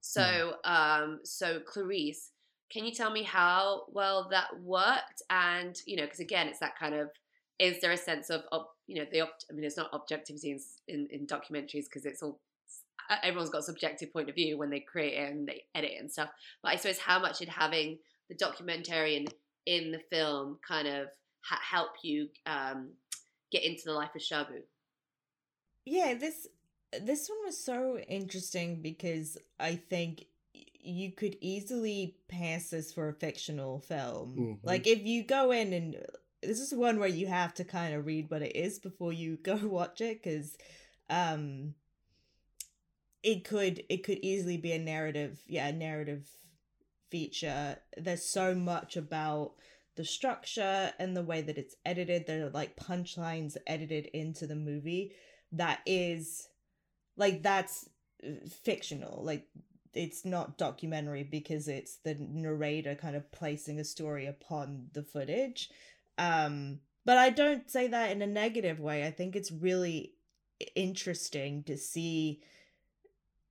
So um, so Clarisse, can you tell me how well that worked? And you know, because again, it's that kind of is there a sense of, of you know the I mean, it's not objectivity in in, in documentaries because it's all everyone's got a subjective point of view when they create it and they edit it and stuff. But I suppose how much did having the documentarian in the film kind of ha- help you um, get into the life of Shabu? Yeah, this this one was so interesting because I think you could easily pass this for a fictional film. Mhm. Like if you go in and this is one where you have to kind of read what it is before you go watch it because um it could it could easily be a narrative yeah a narrative feature there's so much about the structure and the way that it's edited there are like punchlines edited into the movie that is like that's uh, fictional like it's not documentary because it's the narrator kind of placing a story upon the footage. Um but i don't say that in a negative way. I think it's really interesting to see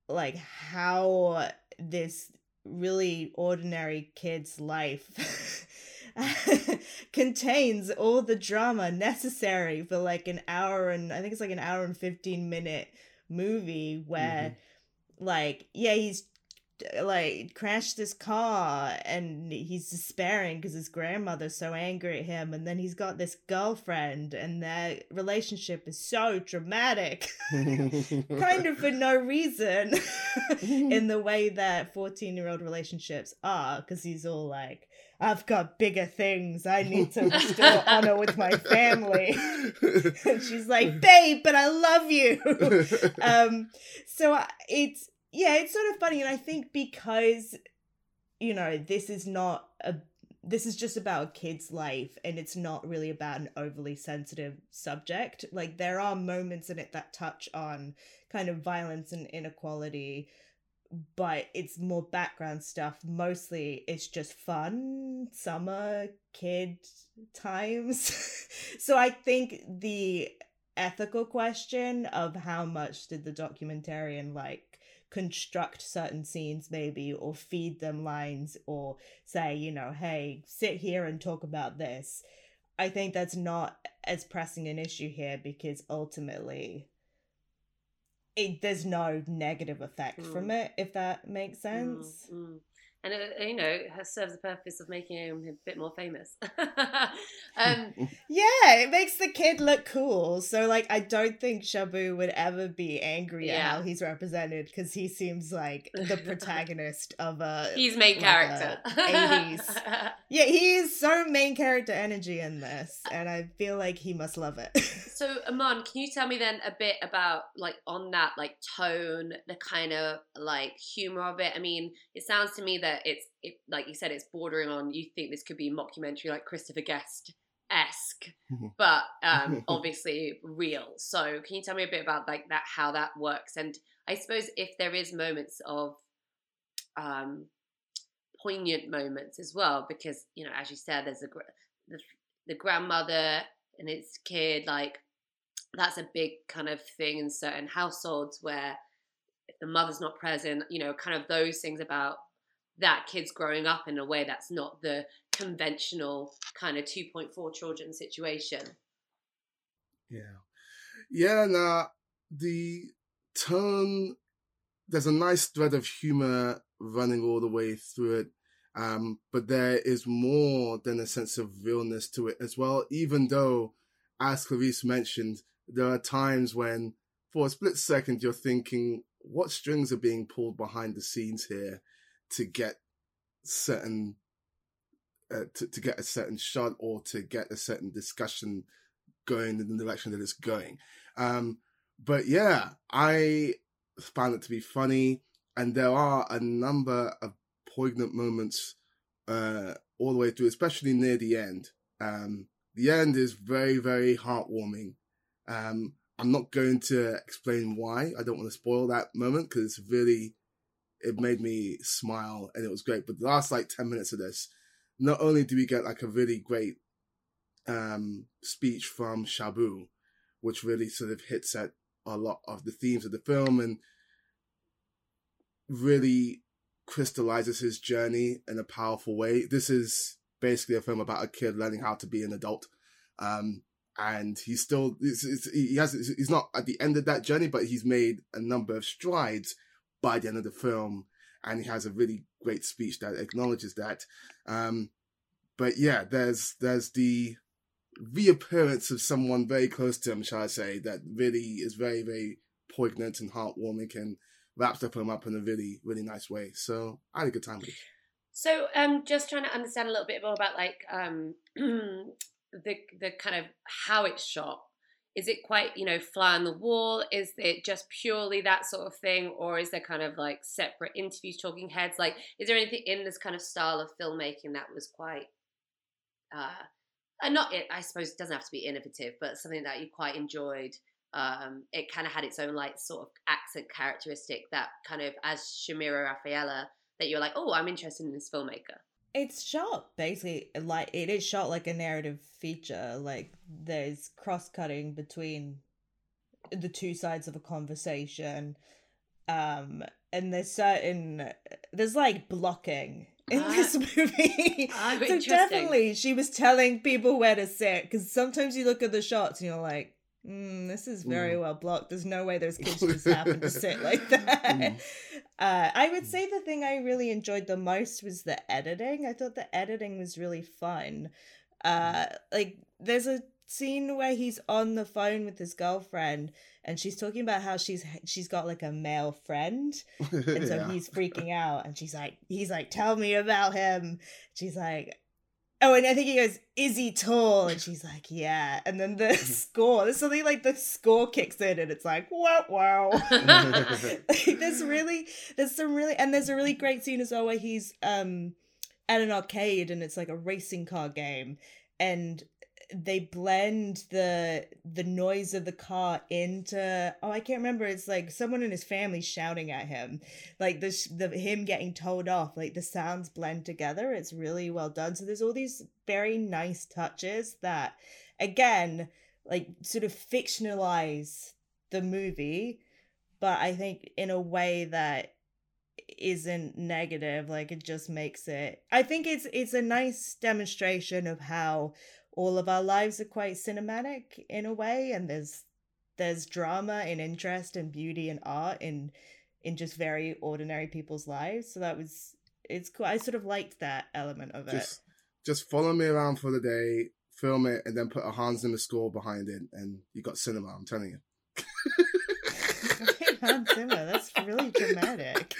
like how this really ordinary kid's life contains all the drama necessary for like an hour and I think it's like an hour and 15 minute movie where mm-hmm. like yeah he's like crashed this car and he's despairing because his grandmother's so angry at him and then he's got this girlfriend and their relationship is so dramatic kind of for no reason in the way that 14 year old relationships are because he's all like I've got bigger things. I need to restore honor with my family. and she's like, babe, but I love you. um, so it's yeah, it's sort of funny, and I think because you know this is not a this is just about a kid's life and it's not really about an overly sensitive subject like there are moments in it that touch on kind of violence and inequality but it's more background stuff. Mostly it's just fun summer kid times. So i think the ethical question of how much did the documentarian like construct certain scenes maybe or feed them lines or say you know hey sit here and talk about this. I think that's not as pressing an issue here because ultimately it there's no negative effect mm. from it if that makes sense. mm, mm and it, you know has serves the purpose of making him a bit more famous. um, yeah, it makes the kid look cool. So like, I don't think Shabu would ever be angry yeah. at how he's represented because he seems like the protagonist of a he's main like character eighties. yeah, he is so main character energy in this, and I feel like he must love it. so Amon, can you tell me then a bit about like on that like tone, the kind of like humor of it? I mean, it sounds to me that it's it, like you said, it's bordering on. You think this could be mockumentary like Christopher Guest esque, mm-hmm. but um, obviously real. So, can you tell me a bit about like that, how that works? And I suppose if there is moments of um, poignant moments as well, because you know, as you said, there's a the, the grandmother and its kid, like that's a big kind of thing in certain households where if the mother's not present, you know, kind of those things about that kid's growing up in a way that's not the conventional kind of 2.4 children situation. Yeah. Yeah, now the tone, there's a nice thread of humor running all the way through it. Um, but there is more than a sense of realness to it as well, even though, as Clarisse mentioned, there are times when, for a split second, you're thinking, what strings are being pulled behind the scenes here? To get certain uh, to, to get a certain shot or to get a certain discussion going in the direction that it's going. Um, but yeah, I found it to be funny, and there are a number of poignant moments uh, all the way through, especially near the end. Um, the end is very, very heartwarming. Um, I'm not going to explain why. I don't want to spoil that moment because it's really it made me smile and it was great. But the last like 10 minutes of this, not only do we get like a really great um, speech from Shabu, which really sort of hits at a lot of the themes of the film and really crystallizes his journey in a powerful way. This is basically a film about a kid learning how to be an adult. Um, and he's still, it's, it's, he has, he's not at the end of that journey, but he's made a number of strides by the end of the film, and he has a really great speech that acknowledges that. Um, but yeah, there's there's the reappearance of someone very close to him, shall I say, that really is very very poignant and heartwarming and wraps the film up in a really really nice way. So I had a good time with it. So, um, just trying to understand a little bit more about like um, the the kind of how it's shot is it quite you know fly on the wall? Is it just purely that sort of thing or is there kind of like separate interviews talking heads? Like is there anything in this kind of style of filmmaking that was quite uh and not it i suppose it doesn't have to be innovative but something that you quite enjoyed um it kind of had its own like sort of accent characteristic that kind of as shamira raphaëla that you're like oh i'm interested in this filmmaker it's shot basically like it is shot like a narrative feature like there's cross-cutting between the two sides of a conversation um and there's certain there's like blocking in ah, this movie. ah, so definitely she was telling people where to sit because sometimes you look at the shots and you're like mm, this is very mm. well blocked there's no way those kids just happen to sit like that mm. Uh, I would say the thing I really enjoyed the most was the editing. I thought the editing was really fun. Uh, like there's a scene where he's on the phone with his girlfriend and she's talking about how she's she's got like a male friend and so Yeah. he's freaking out and she's like he's like tell me about him she's like oh and i think he goes is he tall? And she's like yeah. And then the score there's something like the score kicks in and it's like wow wow. Like, there's really there's some really and there's a really great scene as well where he's um at an arcade and it's like a racing car game and they blend the the noise of the car into oh I can't remember it's like someone in his family shouting at him. Like the the him getting told off like the sounds blend together it's really well done. So there's all these very nice touches that again like sort of fictionalize the movie but I think in a way that isn't negative like it just makes it I think it's it's a nice demonstration of how all of our lives are quite cinematic in a way and there's there's drama and interest and beauty and art in in just very ordinary people's lives so that was it's cool i sort of liked that element of it just just follow me around for the day, film it, and then put a Hans Zimmer score behind it, and you got cinema. I'm telling you. Hans Zimmer, that's really dramatic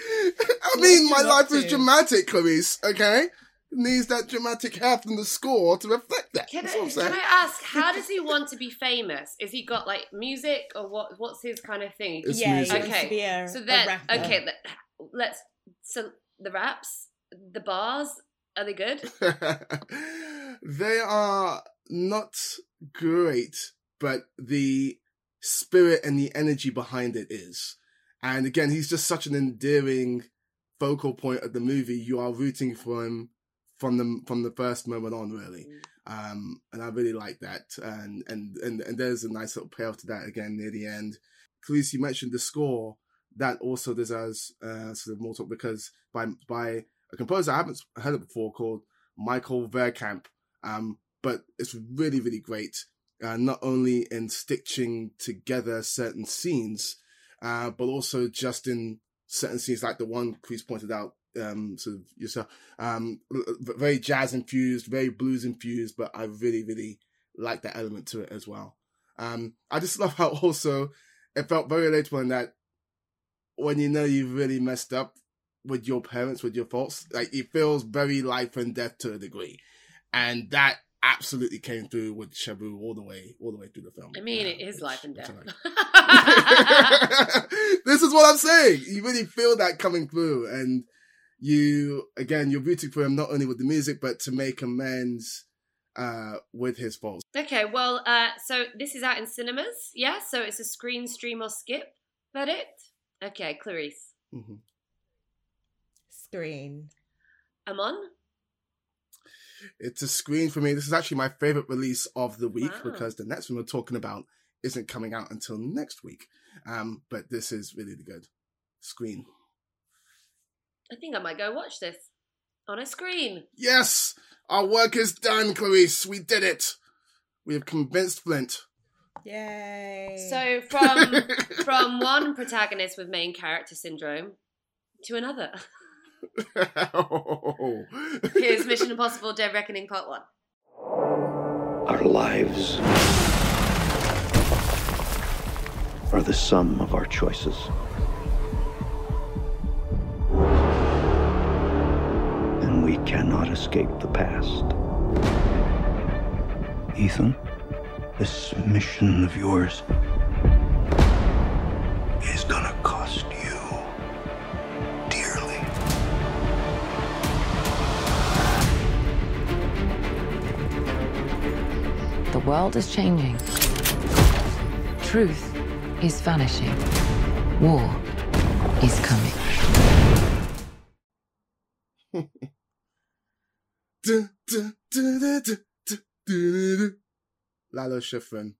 I mean, my life is dramatic, Clarisse. Okay, needs that dramatic heft in the score to reflect that. Can I, can. I ask, how does he want to be famous? Is he got like music or what? What's his kind of thing? It's Yeah, he music. wants to be a- so then, rapper. okay, let, let's. So the raps, the bars, are they good? they are not great, but the spirit and the energy behind it is. And again, he's just such an endearing focal point of the movie. You are rooting for him from the from the first moment on, really. Um, and I really like that. And and and and there's a nice little payoff to that again near the end. Clarisse, you mentioned the score. That also deserves uh, sort of more talk because by by a composer I haven't heard of before called Michael Verkamp. Um, but it's really really great. Uh, not only in stitching together certain scenes, uh, but also just in certain scenes like the one Chris pointed out, um, sort of yourself, um, very jazz infused, very blues infused, but I really, really like that element to it as well. Um, I just love how also it felt very relatable in that when you know you've really messed up with your parents, with your faults, like it feels very life and death to a degree. And that absolutely came through with Shabu all the way, all the way through the film. I mean, it is life and death. this is what I'm saying. You really feel that coming through, and you again, you're rooting for him not only with the music, but to make amends uh, with his faults. Okay, well, uh, so this is out in cinemas, yeah? So it's a screen, stream, or skip That it? Okay, Clarisse. Mhm. screen Amon? It's a screen for me. This is actually my favorite release of the week Wow. because the next one we're talking about isn't coming out until next week. Um, but this is really the good. Screen. I think I might go watch this on a screen. Yes, our work is done, Clarisse. We did it. We have convinced Flint. yay So from from one protagonist with main character syndrome to another. Here's Mission Impossible: Dead Reckoning Part One. Our lives are the sum of our choices. Cannot escape the past. Ethan, this mission of yours is gonna cost you dearly. The world is changing. Truth is vanishing. War is coming. Lalo Schifrin.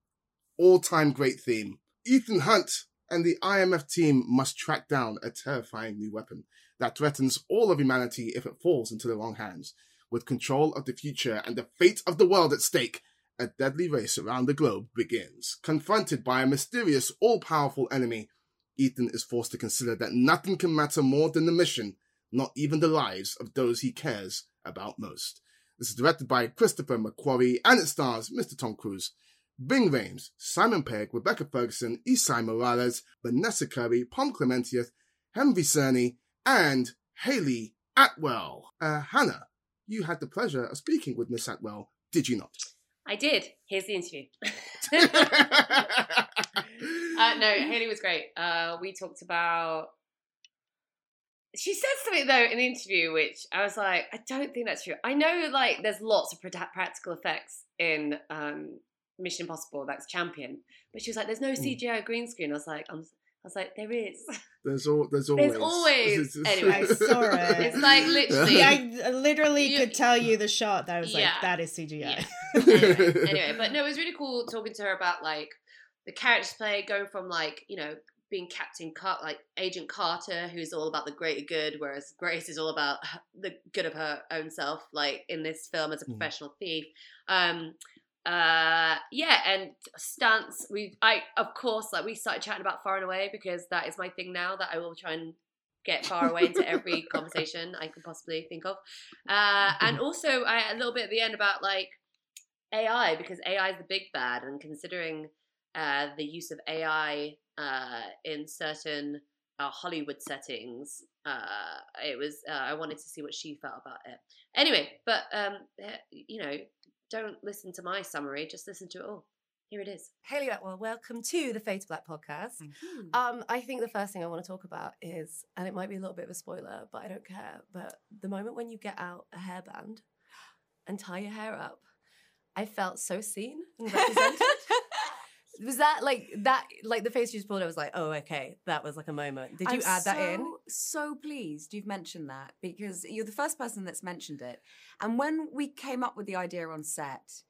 All time great theme. Ethan Hunt and the IMF team must track down a terrifying new weapon that threatens all of humanity if it falls into the wrong hands. With control of the future and the fate of the world at stake, a deadly race around the globe begins. Confronted by a mysterious, all powerful enemy, Ethan is forced to consider that nothing can matter more than the mission, not even the lives of those he cares about most. This is directed by Christopher McQuarrie and it stars Mr. Tom Cruise, Ving Rhames, Simon Pegg, Rebecca Ferguson, Esai Morales, Vanessa Kirby, Pom Klementieff, Henry Czerny, and Hayley Atwell. Uh, Hanna, you had the pleasure of speaking with Miss Atwell, did you not? I did. Here's the interview. uh, no, Hayley was great. Uh, we talked about. She said something though in the interview, which I was like, I don't think that's true. I know like there's lots of practical effects in um, Mission Impossible. That's Champion, but she was like, "There's no CGI green screen." I was like, I'm, I was like, "There is." There's all. There's always. There's always. Anyway, I saw it. It's like literally. I literally You- could tell you the shot that I was like, that is CGI. anyway, anyway, but no, it was really cool talking to her about like the characters play, going from like you know being Captain Car- like Agent Carter, who's all about the greater good, whereas Grace is all about the good of her own self, like in this film as a Mm. professional thief. Um, uh, yeah, and stunts. We, I, of course, like we started chatting about Far and Away because that is my thing now. That I will try and get far away into every conversation I can possibly think of. Uh, and also I, a little bit at the end about like AI because AI is the big bad, and considering uh, the use of AI uh, in certain uh, Hollywood settings, uh, it was uh, I wanted to see what she felt about it. Anyway, but um, eh, you know, don't listen to my summary; just listen to it all. Here it is. Hayley Atwell, welcome to the Fade to Black podcast. Um, I think the first thing I want to talk about is, and it might be a little bit of a spoiler, but I don't care. But the moment when you get out a hairband and tie your hair up, I felt so seen and represented. Was that like that? Like the face you just pulled, I was like, oh, okay, that was like a moment. Did you I'm add that in? so- So pleased you've mentioned that because you're the first person that's mentioned it. And when we came up with the idea on set,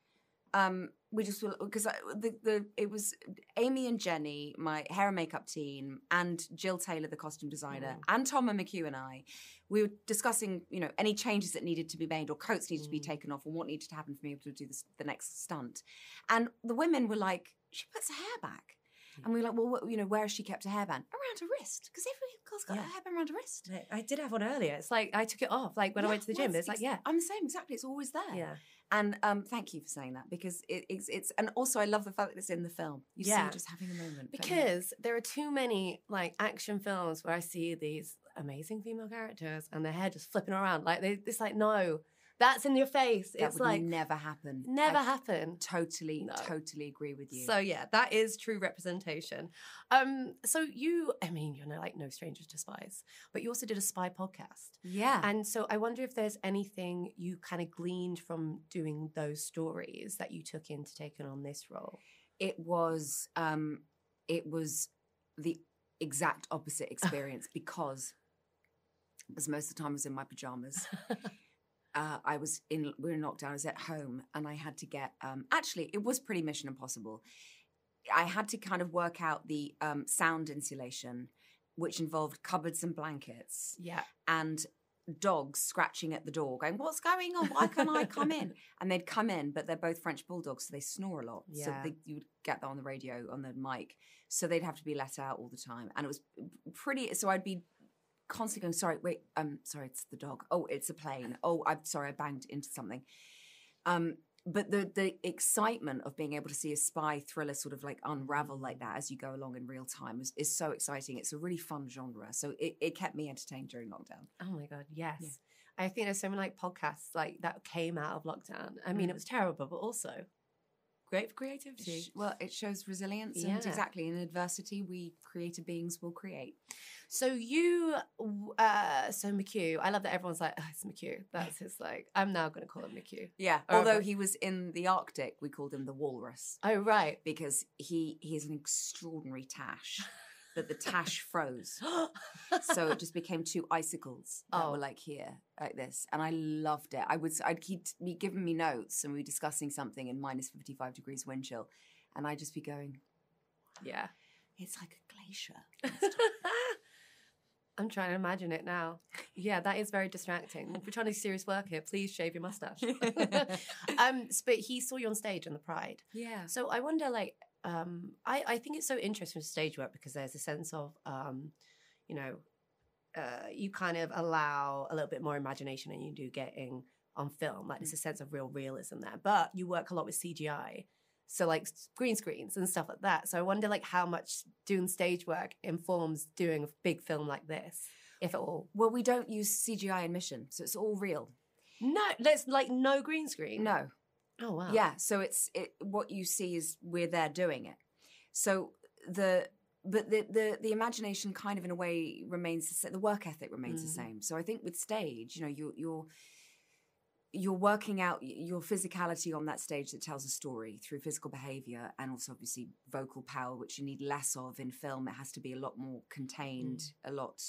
um, we just because the the it was Amy and Jenny, my hair and makeup team, and Jill Taylor, the costume designer, and Tom and McQ and I. We were discussing, you know, any changes that needed to be made or coats needed to be taken off, or what needed to happen for me to do this, the next stunt. And the women were like, "She puts her hair back," and we were like, "Well, what, you know, where has she kept her hairband? Around her wrist, because every girl's got Yeah. her hairband around her wrist." I did have one earlier. It's like I took it off, like when I went to the well, gym. It's like, yeah, I'm the same exactly. It's always there. Yeah. And um, thank you for saying that because it, it's it's and also I love the fact that it's in the film. You see Yeah. her just having a moment. Because there are too many like action films where I see these amazing female characters and their hair just flipping around. Like they, it's like no, that's in your face. that it's would like never happen. never I happen. Totally, No. totally agree with you. So yeah, that is true representation. Um, so you, I mean, you're no, like no strangers to spies, but you also did a spy podcast. Yeah. And so I wonder if there's anything you kind of gleaned from doing those stories that you took into taking on this role. it was um it was the exact opposite experience because as most of the time I was in my pajamas. Uh, I was in we were in lockdown. I was at home and I had to get um, actually it was pretty Mission Impossible. I had to kind of work out the um, sound insulation, which involved cupboards and blankets. Yeah. and dogs scratching at the door, going, "What's going on? Why can't I come in?" And they'd come in, but they're both French bulldogs, so they snore a lot. So Yeah. they, you would get that on the radio, on the mic. So they'd have to be let out all the time, and it was pretty. So I'd be constantly going, "Sorry, wait, um, sorry, it's the dog. Oh, it's a plane. Oh, I'm sorry, I banged into something." Um, but the the excitement of being able to see a spy thriller sort of like unravel like that as you go along in real time is, is so exciting. It's a really fun genre. So it, it kept me entertained during lockdown. Oh my god, yes. I think there's so many like podcasts like that came out of lockdown. I mean, Mm. it was terrible, but also great for creativity. Sh- Well, it shows resilience Yeah. and exactly in adversity we creative beings will create. So you, uh, so McQ, I love that everyone's like, oh, it's McQ. That's his like. I'm now going to call him McQ. Yeah. Or Although he was in the Arctic, we called him the walrus. Oh right. Because he he is an extraordinary tash. But the tash froze. so it just became two icicles that Oh. were like here, like this. And I loved it. I would I'd keep be giving me notes and we were discussing something in minus fifty five degrees wind chill. And I'd just be going, Yeah. It's like a glacier. I'm trying to imagine it now. Yeah, that is very distracting. If we're trying to do serious work here, please shave your mustache. um, but he saw you on stage in the Pride. Yeah. So I wonder, like, um, I, I think it's so interesting with stage work because there's a sense of, um, you know, uh, you kind of allow a little bit more imagination than you do getting on film. Like there's a sense of real realism there, but you work a lot with CGI. So like green screens and stuff like that. So I wonder like how much doing stage work informs doing a big film like this, if at all. Well, we don't use CGI in Mission, so it's all real. No, there's like no green screen. No. Oh wow. Yeah, so it's it, what you see is we're there doing it. So the but the the the imagination kind of in a way remains the same. The work ethic remains the Mm. same. So I think with stage, you know, you're you're you're working out your physicality on that stage that tells a story through physical behavior and also obviously vocal power, which you need less of in film. It has to be a lot more contained, a lot.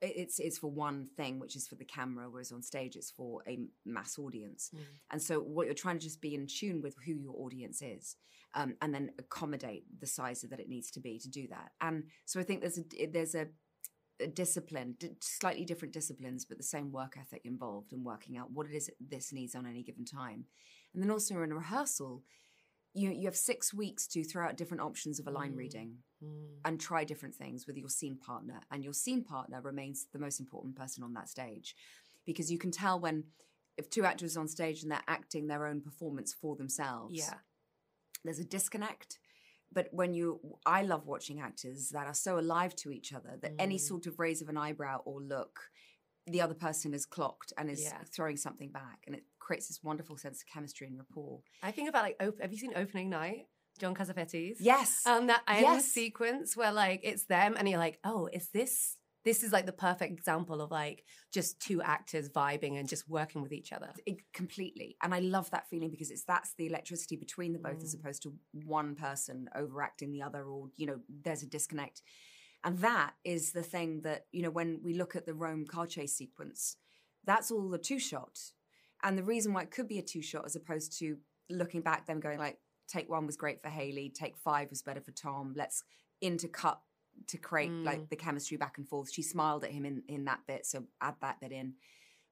It- It's it's for one thing, which is for the camera, whereas on stage it's for a mass audience. And so what you're trying to just be in tune with who your audience is, um, and then accommodate the size that it needs to be to do that. And so I think there's a there's a, a discipline, d- slightly different disciplines, but the same work ethic involved in working out what it is this needs on any given time. And then also in a rehearsal, you you have six weeks to throw out different options of a line reading and try different things with your scene partner. And your scene partner remains the most important person on that stage because you can tell when if two actors are on stage and they're acting their own performance for themselves. Yeah. There's a disconnect. But when you, I love watching actors that are so alive to each other that any Mm. sort of raise of an eyebrow or look, the other person is clocked and is Yeah. throwing something back. And it creates this wonderful sense of chemistry and rapport. I think about like, op- have you seen Opening Night? John Cassavetes. Yes. Um, that end Yes. sequence where like it's them, and you're like, oh, is this? This is like the perfect example of like just two actors vibing and just working with each other. It- completely and i love that feeling because it's that's the electricity between the both as opposed to one person overacting the other or you know there's a disconnect and that is the thing that you know when we look at the rome car chase sequence that's all the two shot and the reason why it could be a two shot as opposed to looking back them going like take one was great for hayley take five was better for tom. Let's intercut to create Mm. like the chemistry back and forth. She smiled at him in in that bit so add that bit in.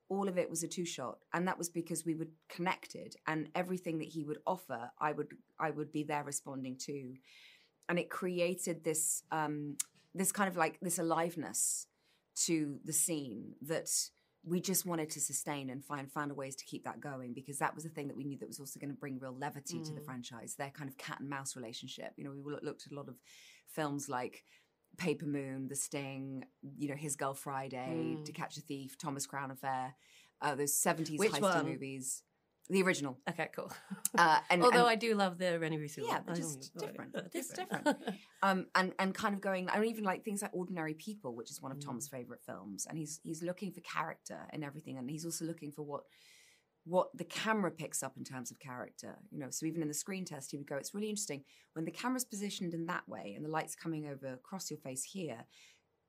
All of it was a two shot and that was because we were connected and everything that he would offer i would i would be there responding to. And it created this um this kind of like this aliveness to the scene that we just wanted to sustain and find found ways to keep that going because that was the thing that we knew that was also going to bring real levity to the Mm. franchise their kind of cat and mouse relationship you know we loo- looked at a lot of films like paper moon the sting you know his girl friday Mm. to catch a thief thomas crown affair uh, those 70s Which heisty one? movies the original Okay, cool. uh, and, Although and- I do love the Rene Russo yeah, one. but just don't- different. It's different. different. um, and and kind of going, and even like things like Ordinary People, which is one of Mm. Tom's favorite films, and he's he's looking for character and everything, and he's also looking for what what the camera picks up in terms of character. You know, so even in the screen test, he would go, "It's really interesting when the camera's positioned in that way and the light's coming over across your face here.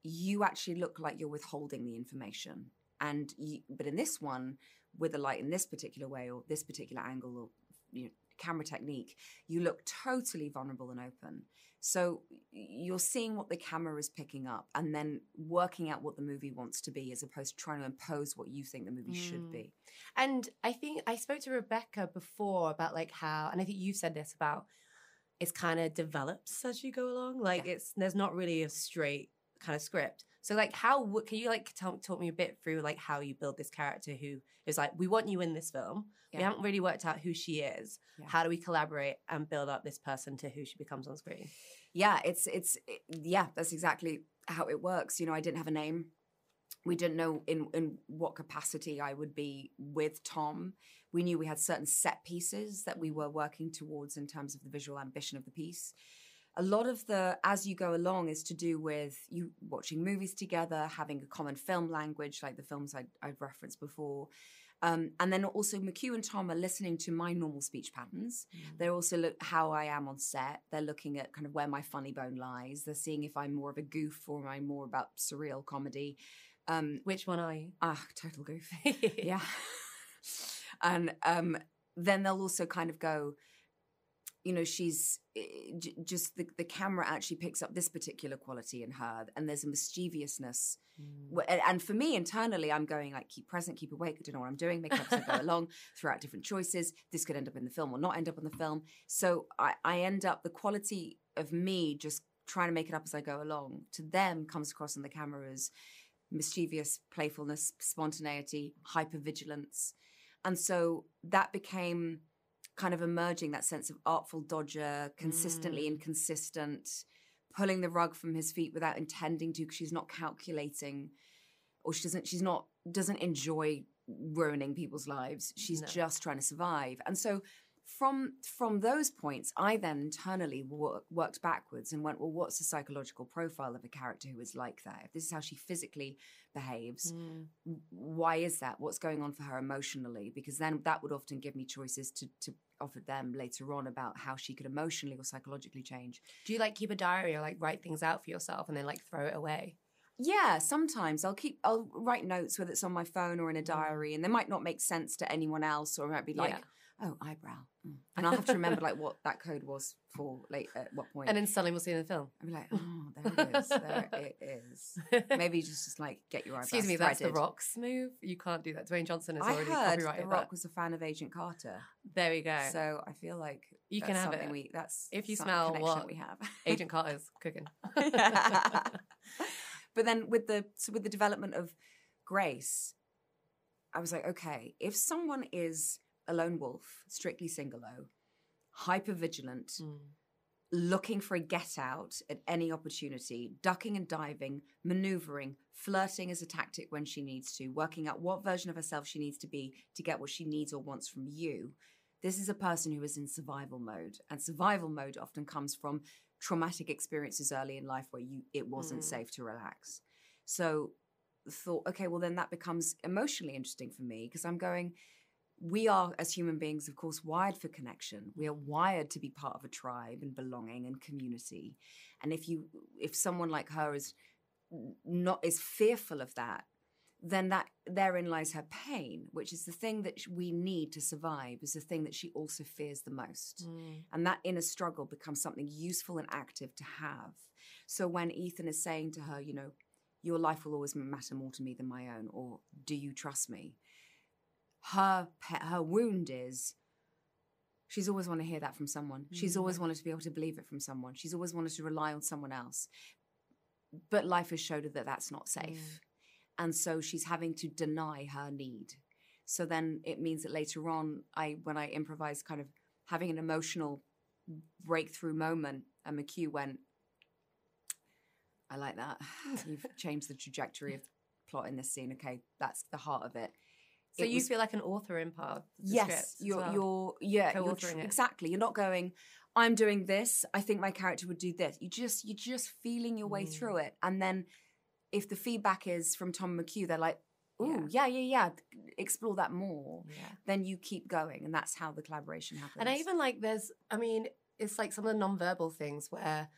You actually look like you're withholding the information, and you, but in this one." With the light in this particular way or this particular angle or you know, camera technique, you look totally vulnerable and open. So you're seeing what the camera is picking up and then working out what the movie wants to be as opposed to trying to impose what you think the movie should Mm. be. And I think I spoke to Rebecca before about like how, and I think you've said this about it's kind of develops as you go along. Like it's there's not really a straight kind of script. So like how would can you like tell, talk me a bit through like how you build this character who is like we want you in this film. We haven't really worked out who she is. Yeah. How do we collaborate and build up this person to who she becomes on screen? Yeah, it's it's it- yeah, that's exactly how it works. You know, I didn't have a name. We didn't know in in what capacity I would be with Tom. We knew we had certain set pieces that we were working towards in terms of the visual ambition of the piece. A lot of the as you go along is to do with you watching movies together, having a common film language, like the films I'd, I'd referenced before. Um, and then also McQ and Tom are listening to my normal speech patterns. They're also look how I am on set. They're looking at kind of where my funny bone lies. They're seeing if I'm more of a goof or am I more about surreal comedy. Um, Which one are you? Ah, total goof. yeah. and um, then they'll also kind of go, you know, she's eh, j- just the, the camera actually picks up this particular quality in her, and there's a mischievousness. Wh- And, for me internally, I'm going like, keep present, keep awake. I don't know what I'm doing. Make it up as I go along. Throw out different choices. This could end up in the film or not end up in the film. So I, I end up the quality of me just trying to make it up as I go along. To them, comes across on the camera as mischievous playfulness, spontaneity, hypervigilance. And so that became kind of emerging that sense of artful dodger, consistently mm. inconsistent, pulling the rug from his feet without intending to because she's not calculating or she doesn't she's not doesn't enjoy ruining people's lives. She's No. just trying to survive. And so from from those points, I then internally wor- worked backwards and went, well, what's the psychological profile of a character who is like that? If this is how she physically behaves, mm. w- why is that? What's going on for her emotionally? Because then that would often give me choices to to offer them later on about how she could emotionally or psychologically change. Do you like keep a diary or like write things out for yourself and then like throw it away? Yeah, sometimes I'll keep I'll write notes whether it's on my phone or in a mm. diary, and they might not make sense to anyone else, or it might be like, Yeah. Oh, eyebrow, Mm. and I'll have to remember like what that code was for late at what point. And then suddenly we'll see in the film. I'll be like, oh, there it is, there it is. Maybe just just like get your eyebrows Excuse me, that's the. Rock's move. You can't do that. Dwayne Johnson has I already heard copyrighted The Rock that. was a fan of Agent Carter. There we go. So I feel like You can have something it. We that's if you smell what we have. Agent Carter's cooking. but then with the so with the development of Grace, I was like, okay, if someone is a lone wolf, strictly singolo, hyper vigilant, Hmm. looking for a get out at any opportunity, ducking and diving, maneuvering, flirting as a tactic when she needs to, working out what version of herself she needs to be to get what she needs or wants from you. This is a person who is in survival mode, and survival mode often comes from traumatic experiences early in life where you it wasn't Mm. safe to relax. So thought, okay, well then that becomes emotionally interesting for me because I'm going, we are as human beings, of course, wired for connection. We are wired to be part of a tribe and belonging and community. And if you if someone like her is not is fearful of that, then that therein lies her pain, which is the thing that we need to survive, is the thing that she also fears the most. Mm. And that inner struggle becomes something useful and active to have. So when Ethan is saying to her, you know, your life will always matter more to me than my own, or do you trust me? Her pe- her wound is she's always wanted to hear that from someone. She's Mm. always wanted to be able to believe it from someone. She's always wanted to rely on someone else. But life has showed her that that's not safe. And so she's having to deny her need. So then it means that later on, I when I improvised kind of having an emotional breakthrough moment, and McQ went, I like that. You've changed the trajectory of plot in this scene. Okay, that's the heart of it. So you was- feel like an author in part yes, you're well. you're yeah, you're tr- it. exactly. You're not going. I'm doing this. I think my character would do this. You just you're just feeling your way Mm. through it, and then if the feedback is from Tom McQ, they're like, "Ooh, yeah, yeah, yeah, explore that more." Yeah. Then you keep going, and that's how the collaboration happens. And I even like there's, I mean, it's like some of the non-verbal things where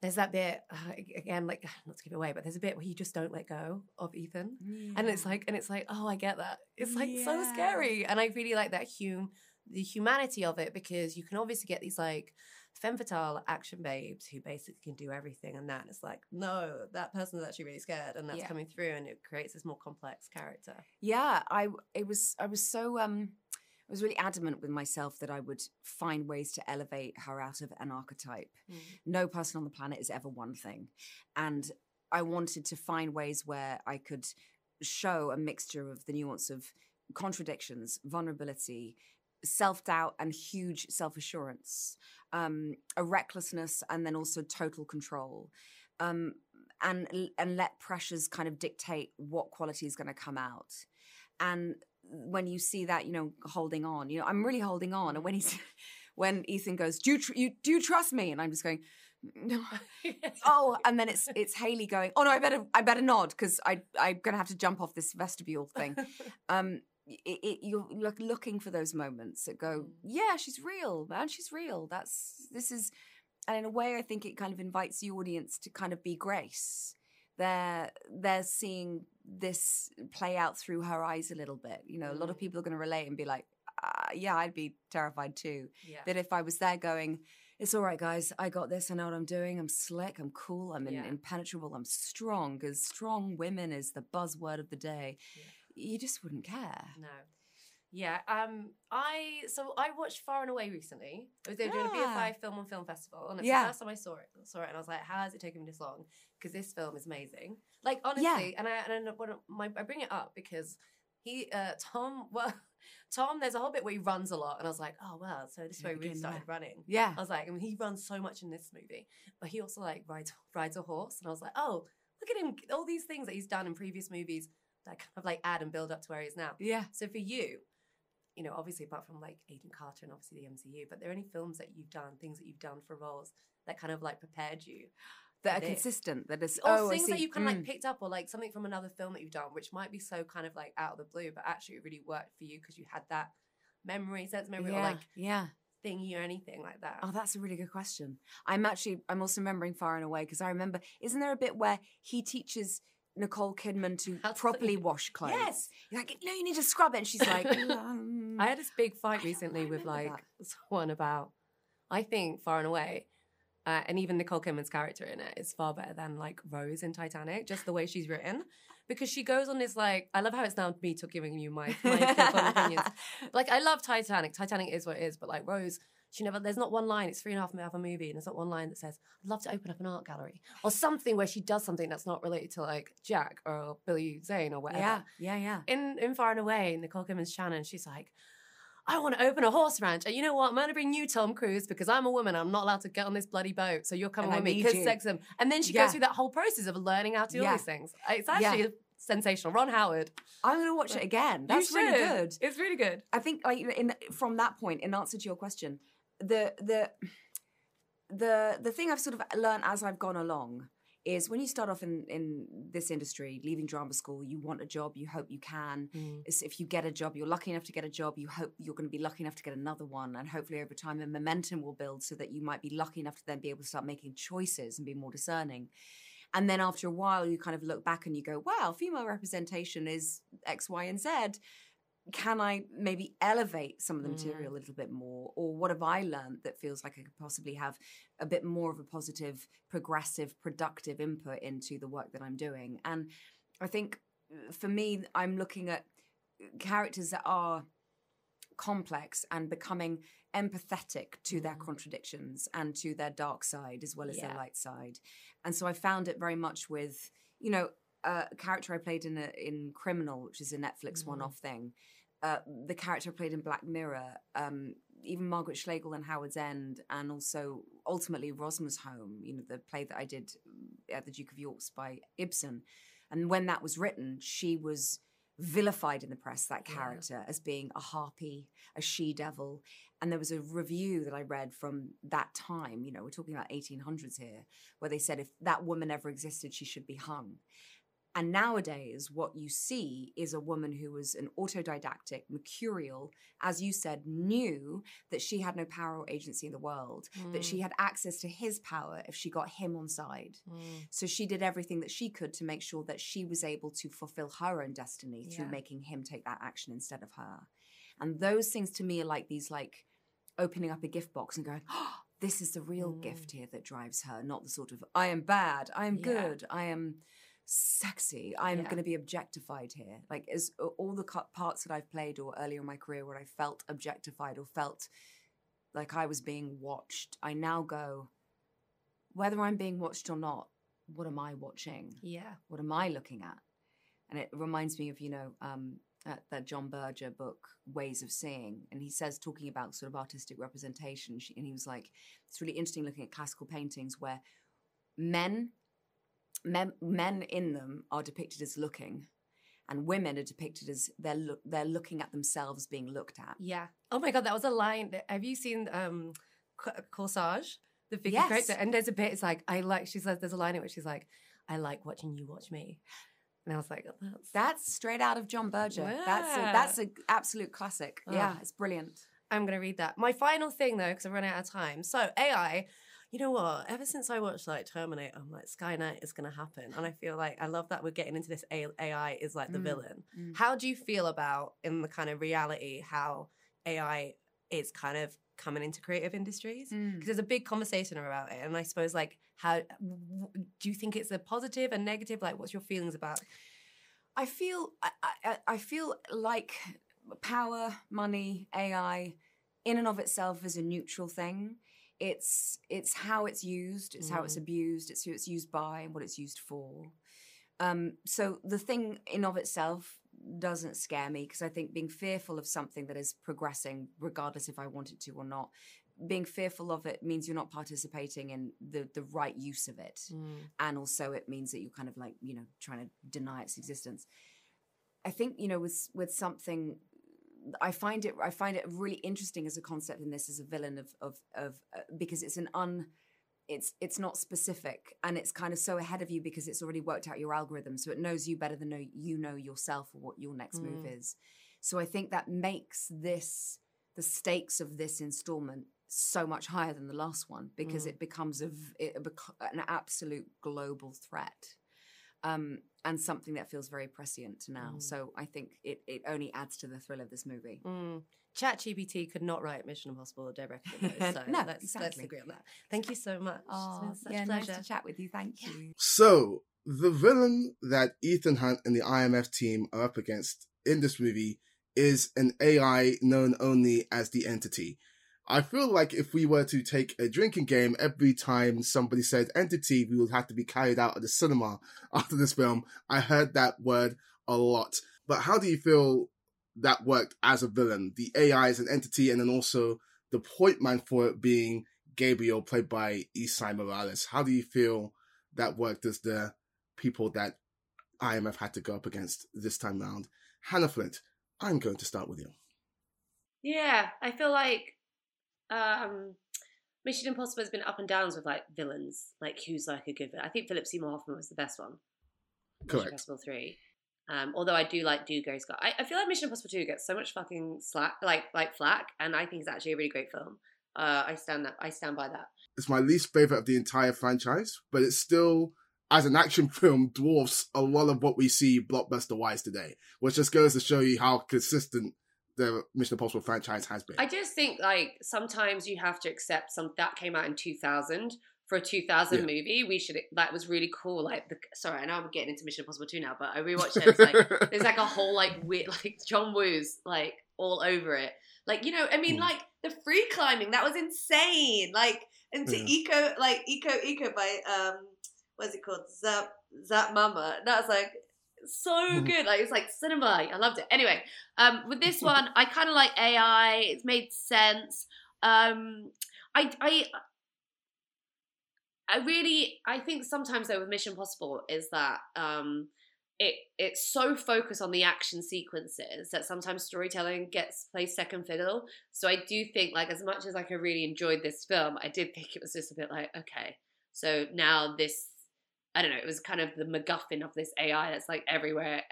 there's that bit uh, again, like not to give it away, but there's a bit where you just don't let go of Ethan, and it's like, and it's like, oh, I get that. It's like so scary, and I really like that hum, the humanity of it because you can obviously get these like femme fatale action babes who basically can do everything, and that it's like, no, that person is actually really scared, and that's Yeah. coming through, and it creates this more complex character. yeah i it was i was so um i was really adamant with myself that i would find ways to elevate her out of an archetype. No person on the planet is ever one thing. And i wanted to find ways where i could show a mixture of the nuance of contradictions vulnerability self-doubt and huge self-assurance um, a recklessness and then also total control. Um, and and let pressures kind of dictate what quality is going to come out. And when you see that you know holding on you know i'm really holding on. And when he's when ethan goes do you, tr- you do you trust me? And i'm just going no. Oh and then it's it's hayley going oh no i better i better nod because i i'm gonna have to jump off this vestibule thing. Um it, it, you're look, looking for those moments that go yeah she's real man she's real. That's this is and in a way i think it kind of invites the audience to kind of be grace they're they're seeing this play out through her eyes a little bit you know a lot of people are going to relate and be like uh, yeah, I'd be terrified too. Yeah. That if I was there going, it's all right, guys. I got this. I know what I'm doing. I'm slick. I'm cool. I'm in, Yeah. impenetrable. I'm strong. Because strong women is the buzzword of the day. You just wouldn't care. No. Yeah. Um. I so I watched Far and Away recently. I was there doing a Ah. BFI Film on Film Festival, and it's Yeah. the first time I saw it. Saw it, and I was like, "How has it taken me this long?" Because this film is amazing. Like honestly, and I and I, my, I bring it up because he, uh, Tom, well, Tom, there's a whole bit where he runs a lot, and I was like, "Oh well, so this is Yeah, where he really started yeah. running." Yeah. I was like, I mean, he runs so much in this movie, but he also like rides rides a horse, and I was like, "Oh, look at him! All these things that he's done in previous movies." That kind of like add and build up to where he is now. Yeah. So for you, you know, obviously apart from like Agent Carter and obviously the MCU, but there are any films that you've done, things that you've done for roles that kind of like prepared you That are this? consistent. That is. or oh, things that you kind of like Mm. picked up, or like something from another film that you've done, which might be so kind of like out of the blue, but actually it really worked for you because you had that memory, sense memory, yeah. or like yeah. thingy or anything like that. Oh, that's a really good question. I'm actually, I'm also remembering Far and Away because I remember, isn't there a bit where he teaches Nicole Kidman to properly wash clothes? Yes. He's like, no, you need to scrub it. And she's like, um, I had this big fight recently with like someone about, I think Far and Away, uh, and even Nicole Kidman's character in it is far better than like Rose in Titanic, just the way she's written. Because she goes on this like, I love how it's now me to giving you my, my opinions. Like, I love Titanic. Titanic is what it is, but like Rose, she never, there's not one line, it's three and a half hour movie, and there's not one line that says, I'd love to open up an art gallery or something where she does something that's not related to like Jack or Billy Zane or whatever yeah, yeah, yeah. in in Far and Away, Nicole Kidman's Shannon, she's like, I want to open a horse ranch. And you know what? I'm going to bring you, Tom Cruise, because I'm a woman. I'm not allowed to get on this bloody boat. So you're coming And with me because you." sexism. And then she Yeah. goes through that whole process of learning how to do all these things. Uh, it's Yeah. actually sensational. Ron Howard. I'm going to watch it again. That's really good. It's really good. I think like in from that point, in answer to your question, the the the the thing I've sort of learned as I've gone along is when you start off in in this industry, leaving drama school, you want a job, you hope you can. Mm. It's if you get a job, you're lucky enough to get a job, you hope you're going to be lucky enough to get another one, and hopefully over time, the momentum will build so that you might be lucky enough to then be able to start making choices and be more discerning. And then after a while, you kind of look back and you go, wow, female representation is X, Y, and Z. Can I maybe elevate some of the material a little bit more? Or what have I learned that feels like I could possibly have a bit more of a positive, progressive, productive input into the work that I'm doing? And I think uh, for me, I'm looking at characters that are complex and becoming empathetic to their contradictions and to their dark side as well as their light side. And so I found it very much with, you know, uh, a character I played in a, in Criminal, which is a Netflix one-off thing. Uh, the character I played in Black Mirror, um, even Margaret Schlegel in Howard's End, and also ultimately Rosmersholm, you know, the play that I did at the Duke of York's by Ibsen. And when that was written, she was vilified in the press, that Yeah. character, as being a harpy, a she devil. And there was a review that I read from that time, you know, we're talking about 1800s here, where they said if that woman ever existed, she should be hung. And nowadays, what you see is a woman who was an autodidactic, mercurial, as you said, knew that she had no power or agency in the world, that she Mm. had access to his power if she got him on side. So she did everything that she could to make sure that she was able to fulfill her own destiny through making him take that action instead of her. And those things to me are like these like opening up a gift box and going, oh, this is the real gift here that drives her, not the sort of I am bad, I am Yeah. good, I am sexy, I'm Yeah. going to be objectified here. Like as all the cut parts that I've played or earlier in my career where I felt objectified or felt like I was being watched, I now go, whether I'm being watched or not, what am I watching? Yeah. What am I looking at? And it reminds me of, you know, um, that, that John Berger book, Ways of Seeing. And he says, talking about sort of artistic representation, she- and he was like, it's really interesting looking at classical paintings where men, men, men in them are depicted as looking. And women are depicted as they're look, they're looking at themselves being looked at. Yeah. Oh my god, that was a line. That, have you seen um C- Corsage? The Vicky Yes. character. And there's a bit. It's like I like. She says there's a line in which she's like, "I like watching you watch me," and I was like, oh, "That's That's straight out of John Berger. That's a, that's an absolute classic. Yeah, Oh. it's brilliant. I'm gonna read that. My final thing though, because I've run out of time. So AI, you know what? Ever since I watched like Terminator, I'm like Skynet is gonna happen, and I feel like I love that we're getting into this AI is like the Mm, villain. mm. How do you feel about in the kind of reality how AI is kind of coming into creative industries because Mm. there's a big conversation about it, and I suppose like how do you think it's a positive and negative? Like, what's your feelings about? I feel I, I, I feel like power, money, AI, in and of itself is a neutral thing. It's it's how it's used, it's how it's Mm. abused, it's who it's used by, and what it's used for. Um, so the thing in of itself doesn't scare me because I think being fearful of something that is progressing, regardless if I want it to or not, being fearful of it means you're not participating in the the right use of it and also it means that you're kind of like you know trying to deny its existence i think you know with with something i find it i find it really interesting as a concept in this as a villain of of of uh, because it's an un it's it's not specific and it's kind of so ahead of you because it's already worked out your algorithm so it knows you better than know, you know yourself or what your next move Mm. is so i think that makes this the stakes of this installment so much higher than the last one because Mm. it becomes a it an absolute global threat um, and something that feels very prescient now. Mm. So I think it, it only adds to the thrill of this movie. Mm. ChatGPT could not write Mission Impossible directly. though, So No, let's, let's exactly. agree on that. Thank you so much. Oh, it's been such yeah, a nice pleasure. to chat with you. Thank you. So, the villain that Ethan Hunt and the IMF team are up against in this movie is an AI known only as the Entity. I feel like if we were to take a drinking game, every time somebody said entity, we would have to be carried out of the cinema after this film. I heard that word a lot. But how do you feel that worked as a villain? The AI as an entity, and then also the point man for it being Gabriel, played by Esai Morales. How do you feel that worked as the people that IMF had to go up against this time round? Hanna Flint, I'm going to start with you. Yeah, I feel like um, Mission Impossible has been up and downs with like villains, like who's like a good villain. I think Philip Seymour Hoffman was the best one. Mission Correct. Impossible three. Um, although I do like Dougray Scott. I, I feel like Mission Impossible two gets so much fucking slack, like like flack, and I think it's actually a really great film. Uh, I stand that. I stand by that. It's my least favorite of the entire franchise, but it's still, as an action film, dwarfs a lot of what we see blockbuster wise today, which just goes to show you how consistent the Mission Impossible franchise has been. I just think like sometimes you have to accept some that came out in 2000 for a 2000 Yeah. movie. We should that was really cool. Like the sorry, I know I'm getting into Mission Impossible 2 now, but I rewatched it. It's like there's like a whole like weird like John Woo's like all over it. Like you know, I mean, Mm. like the free climbing that was insane. Like and to Yeah. Iko like Iko Iko by um what's it called Zap Zap Mama. That was like so Mm-hmm. good. Like it's like cinema. I loved it. Anyway, um, with this one, I kind of like AI. It's made sense. Um, I I I really I think sometimes though with Mission Possible is that um it it's so focused on the action sequences that sometimes storytelling gets plays second fiddle. So I do think like as much as like I really enjoyed this film, I did think it was just a bit like okay, so now this I don't know, it was kind of the MacGuffin of this AI that's like everywhere.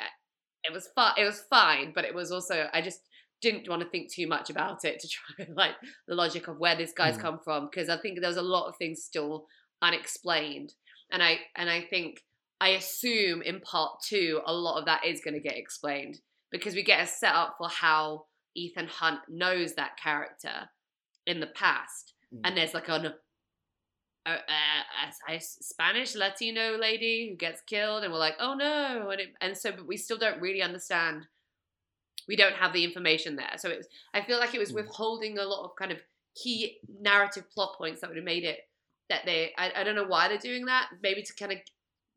It was fun. It was fine, but it was also I just didn't want to think too much about it to try and like the logic of where this guy's Mm. come from because I think there was a lot of things still unexplained, and I and I think I assume in part two a lot of that is going to get explained because we get a setup for how Ethan Hunt knows that character in the past, Mm. and there's like an a, a, a, Spanish Latino lady who gets killed, and we're like, oh no, and it, and so but we still don't really understand. We don't have the information there, so it was. I feel like it was Mm. withholding a lot of kind of key narrative plot points that would have made it that they. I, I don't know why they're doing that. Maybe to kind of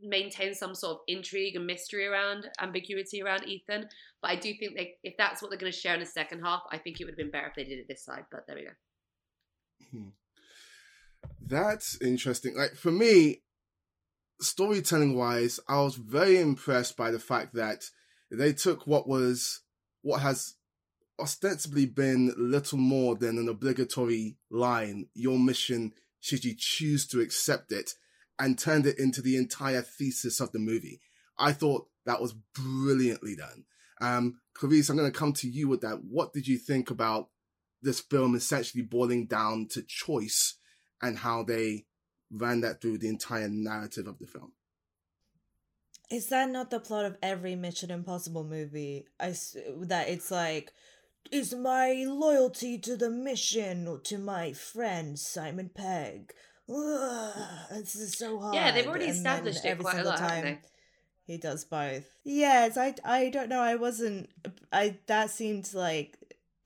maintain some sort of intrigue and mystery around ambiguity around Ethan. But I do think they, if that's what they're going to share in the second half, I think it would have been better if they did it this side. But there we go. That's interesting. Like for me, storytelling wise, I was very impressed by the fact that they took what was what has ostensibly been little more than an obligatory line, your mission should you choose to accept it, and turned it into the entire thesis of the movie. I thought that was brilliantly done. Um, Clarisse, I'm going to come to you with that. What did you think about this film essentially boiling down to choice and how they ran that through the entire narrative of the film? Is that not the plot of every Mission Impossible movie? I s- that it's like is my loyalty to the mission or to my friend Simon Pegg. Ugh, this is so hard. Yeah, they've already And then established it every quite a single lot, time? He does both. Yes, I I don't know. I wasn't. I that seemed like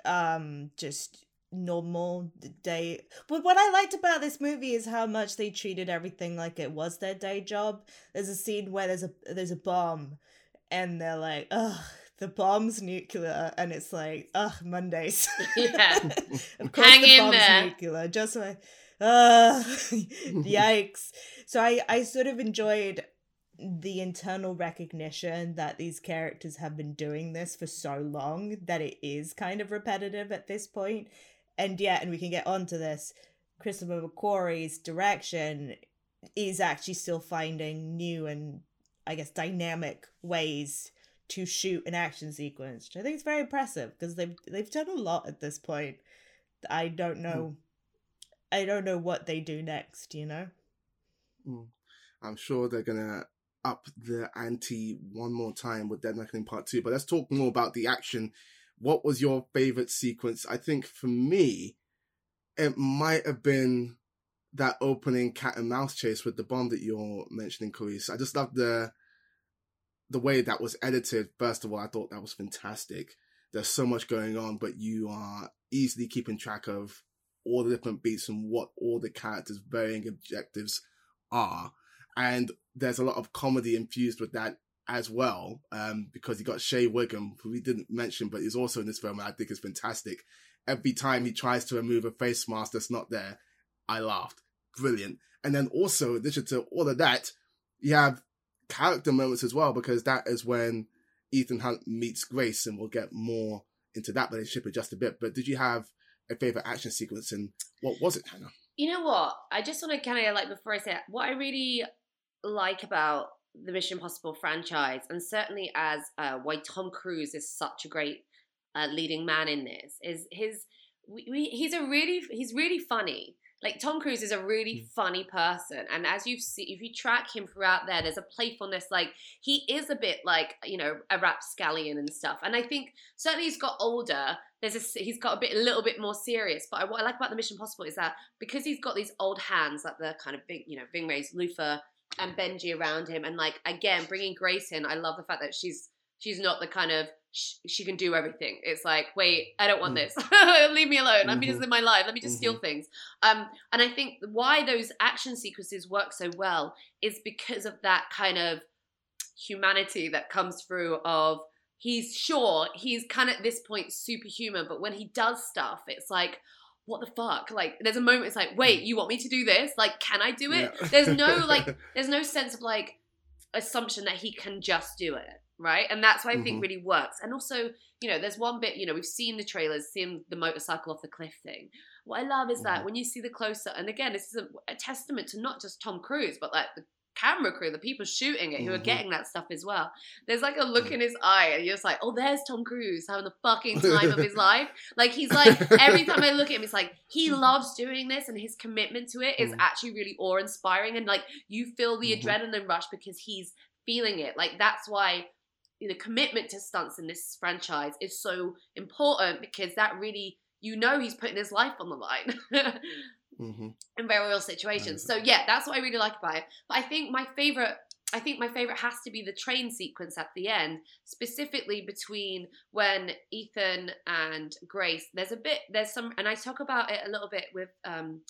um just normal day. But what I liked about this movie is how much they treated everything like it was their day job. There's a scene where there's a there's a bomb, and they're like, ugh. The bomb's nuclear, and it's like, ugh, Mondays. Yeah. of course, Hang the in bomb's there. nuclear. Just like, uh, yikes. So I, I sort of enjoyed the internal recognition that these characters have been doing this for so long that it is kind of repetitive at this point. And yet, and we can get onto this. Christopher McQuarrie's direction is actually still finding new and I guess dynamic ways to shoot an action sequence, which I think is very impressive because they've they've done a lot at this point. I don't know. I don't know what they do next. You know. Mm. I'm sure they're gonna up the ante one more time with Dead Reckoning Part Two. But let's talk more about the action. What was your favorite sequence? I think for me, it might have been that opening cat and mouse chase with the bomb that you're mentioning, Clarisse. I just love the the way that was edited. First of all, I thought that was fantastic. There's so much going on, but you are easily keeping track of all the different beats and what all the characters' varying objectives are. And there's a lot of comedy infused with that as well, um, because you got Shea Whigham, who we didn't mention, but he's also in this film, and I think is fantastic. Every time he tries to remove a face mask that's not there, I laughed. Brilliant. And then also, in addition to all of that, you have character moments as well, because that is when Ethan Hunt meets Grace, and we'll get more into that relationship in just a bit. But did you have a favorite action sequence, and what was it, Hanna? You know what? I just want to kind of like before I say it, what I really like about the Mission Impossible franchise, and certainly as uh, why Tom Cruise is such a great uh, leading man in this, is his. We, we, he's a really he's really funny. Like Tom Cruise is a really funny person, and as you see, if you track him throughout there, there's a playfulness. Like he is a bit like you know a rapscallion and stuff. And I think certainly he's got older. There's a he's got a bit a little bit more serious. But I, what I like about the Mission Impossible is that because he's got these old hands, like the kind of big you know Ving Rhames, Luther, and Benji around him, and like again bringing Grace in. I love the fact that she's she's not the kind of sh- she can do everything. It's like, wait, I don't want mm. this. Leave me alone. Let me just live my life. Let me just steal mm-hmm. things. Um, and I think why those action sequences work so well is because of that kind of humanity that comes through of he's sure he's kind of at this point superhuman, but when he does stuff, it's like, what the fuck? Like, there's a moment it's like, wait, you want me to do this? Like, can I do it? Yeah. There's no like, there's no sense of like assumption that he can just do it, right? And that's why I think Mhm. really works. And also, you know, there's one bit, you know, we've seen the trailers, seen the motorcycle off the cliff thing. What I love is that when you see the closer, and again, this is a, a testament to not just Tom Cruise, but like the camera crew, the people shooting it, who are Mhm. getting that stuff as well. There's like a look in his eye, and you're just like, oh, there's Tom Cruise having the fucking time of his life. Like he's like, every time I look at him, it's like he loves doing this, and his commitment to it is Mm. actually really awe inspiring, and like you feel the Mhm. adrenaline rush because he's feeling it. Like that's why the commitment to stunts in this franchise is so important because that really you know he's putting his life on the line Mm-hmm. in very real situations. So yeah, that's what I really like about it. But I think my favorite I think my favorite has to be the train sequence at the end, specifically between when Ethan and Grace. There's a bit, there's some, and I talk about it a little bit with um,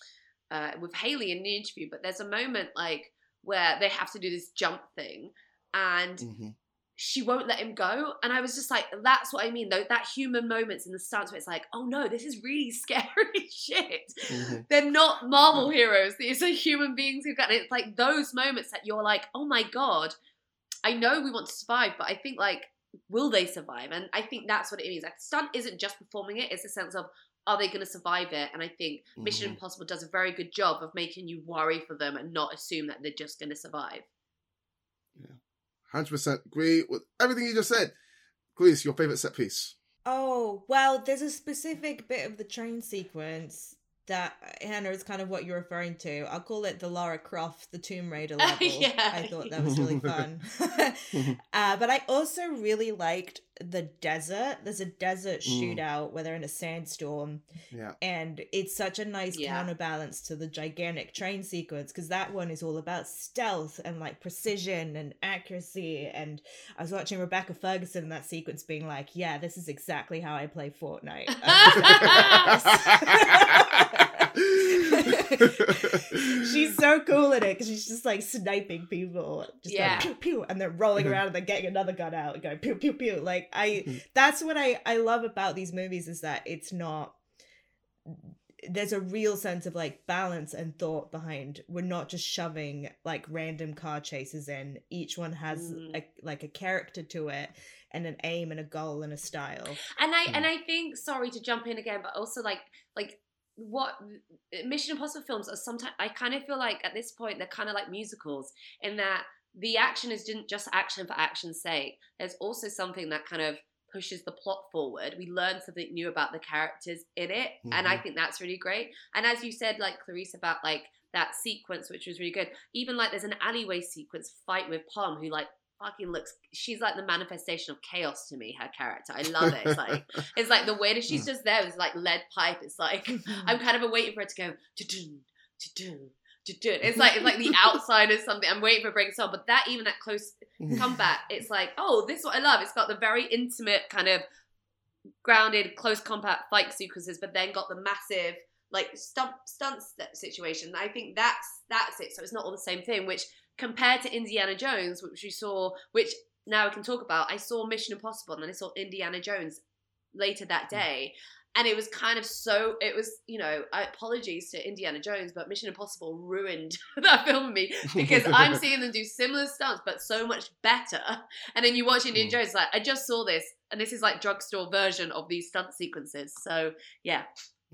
uh, with Hayley in the interview. But there's a moment like where they have to do this jump thing, and Mm-hmm. She won't let him go. And I was just like, that's what I mean, though, that human moments in the stunts where it's like, oh no, this is really scary shit. Mhm. They're not Marvel heroes. These are human beings who've got it's like those moments that you're like, oh my god, I know we want to survive, but I think like, will they survive? And I think that's what it means. Like stunt isn't just performing it, it's a sense of are they gonna survive it? And I think Mission Mhm. Impossible does a very good job of making you worry for them and not assume that they're just gonna survive. Hundred percent agree with everything you just said. Grease, your favorite set piece? Oh, well, there's a specific bit of the train sequence that Hanna is kind of what you're referring to. I'll call it the Lara Croft, the Tomb Raider level. Yeah. I thought that was really fun. uh, but I also really liked the desert. There's a desert Mm. shootout where they're in a sandstorm, Yeah. and it's such a nice Yeah. counterbalance to the gigantic train sequence because that one is all about stealth and like precision and accuracy. And I was watching Rebecca Ferguson in that sequence, being like, "Yeah, this is exactly how I play Fortnite." she's so cool in it because she's just like sniping people, just Yeah. going pew pew, and they're rolling around and then getting another gun out and going pew pew pew. Like I, Mm-hmm. that's what I I love about these movies is that it's not. There's a real sense of like balance and thought behind. We're not just shoving like random car chases in. Each one has Mm. a, like a character to it and an aim and a goal and a style. and I and I think sorry to jump in again, but also like like what Mission Impossible films are sometimes I kind of feel like at this point they're kind of like musicals in that the action is didn't just action for action's sake. There's also something that kind of pushes the plot forward. We learn something new about the characters in it, and I Mhm. think that's really great. And as you said, like Clarisse about like that sequence, which was really good. Even like there's an alleyway sequence fight with Pom, who like fucking looks. She's like the manifestation of chaos to me. Her character, I love it. It's like it's like the way that she's hmm. just there is like lead pipe. It's like hmm. I'm kind of waiting for it to go to-dun, to-dun, to-dun. It's like it's like the outside is something. I'm waiting for a break song, but that even that close hmm. combat, it's like oh, this is what I love. It's got the very intimate kind of grounded close combat fight sequences, but then got the massive like stunt stunt situation. I think that's that's it. So it's not all the same thing. Which compared to Indiana Jones, which we saw, which now we can talk about. I saw Mission Impossible and then I saw Indiana Jones later that mm. day. And it was kind of so, it was, you know, I apologies to Indiana Jones, but Mission Impossible ruined that film for me because I'm seeing them do similar stunts, but so much better. And then you watch Indiana mm. Jones, like, I just saw this, and this is like drugstore version of these stunt sequences. So, yeah,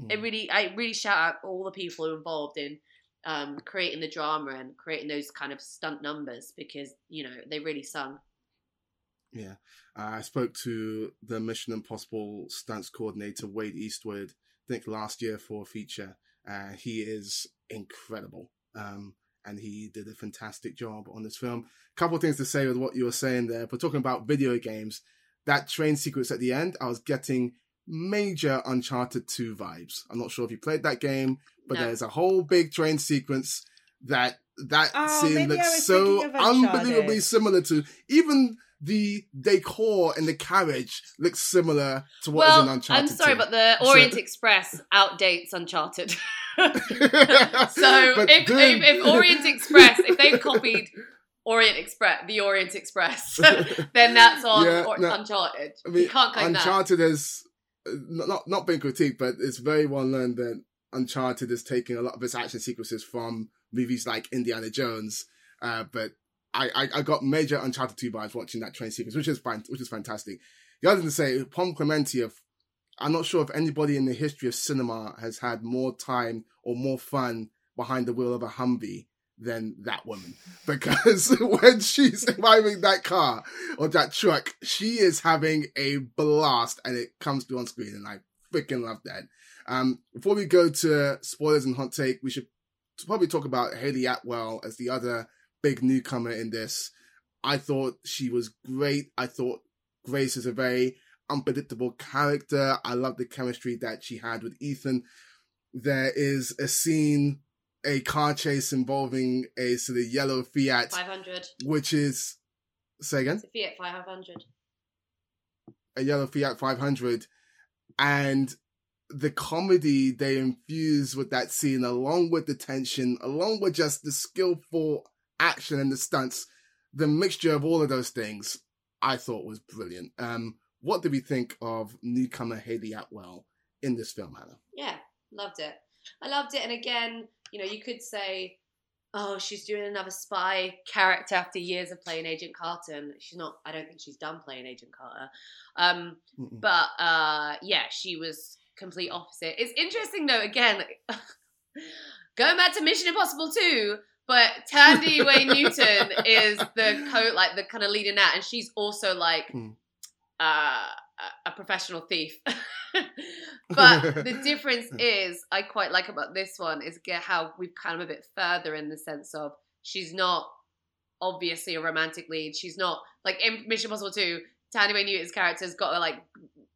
it mm. really, I really shout out all the people who involved in um, creating the drama and creating those kind of stunt numbers because, you know, they really sung. Yeah. Uh, I spoke to the Mission Impossible stunts coordinator, Wade Eastwood, I think last year for a feature. Uh, he is incredible. Um, and he did a fantastic job on this film. A Couple of things to say with what you were saying there, but talking about video games, that train sequence at the end, I was getting major Uncharted 2 vibes. I'm not sure if you played that game, but No. there's a whole big train sequence that that Oh, scene looks so thinking of Uncharted. unbelievably similar to even the decor in the carriage looks similar to what is well, in Uncharted. I'm sorry, 2. but the So- Orient Express outdates Uncharted. so if, then- if, if Orient Express, if they've copied Orient Express, the Orient Express, then that's on Yeah, or, no, Uncharted. I mean, you can't claim that. Uncharted has uh, not not- not been critiqued, but it's very well known that Uncharted is taking a lot of its action sequences from movies like Indiana Jones. Uh, but I, I, I got major Uncharted 2 vibes watching that train sequence, which is which is fantastic. The other thing to say, Pom Klementieff, I'm not sure if anybody in the history of cinema has had more time or more fun behind the wheel of a Humvee than that woman. Because when she's driving that car or that truck, she is having a blast and it comes through on screen and I freaking love that. Um, before we go to spoilers and hot take, we should probably talk about Hayley Atwell as the other big newcomer in this. I thought she was great. I thought Grace is a very unpredictable character. I love the chemistry that she had with Ethan. There is a scene, a car chase involving a sort of yellow Fiat, 500. which is say again, It's a Fiat 500. a yellow Fiat 500, and the comedy they infuse with that scene, along with the tension, along with just the skillful action and the stunts, the mixture of all of those things, I thought was brilliant. Um, what did we think of newcomer Hayley Atwell in this film, Hanna? Yeah, loved it. I loved it. And again, you know, you could say, oh, she's doing another spy character after years of playing Agent Carter. And she's not, I don't think she's done playing Agent Carter. Um, but uh, yeah, she was complete opposite. It's interesting though, again, going back to Mission Impossible 2, but Tandy Wayne Newton is the co like the kind of leading that, and she's also like Mm. uh a, professional thief. but the difference is, I quite like about this one is get how we've kind of a bit further in the sense of she's not obviously a romantic lead. She's not like in Mission Impossible 2, Thandiwe Newton's character's got a, like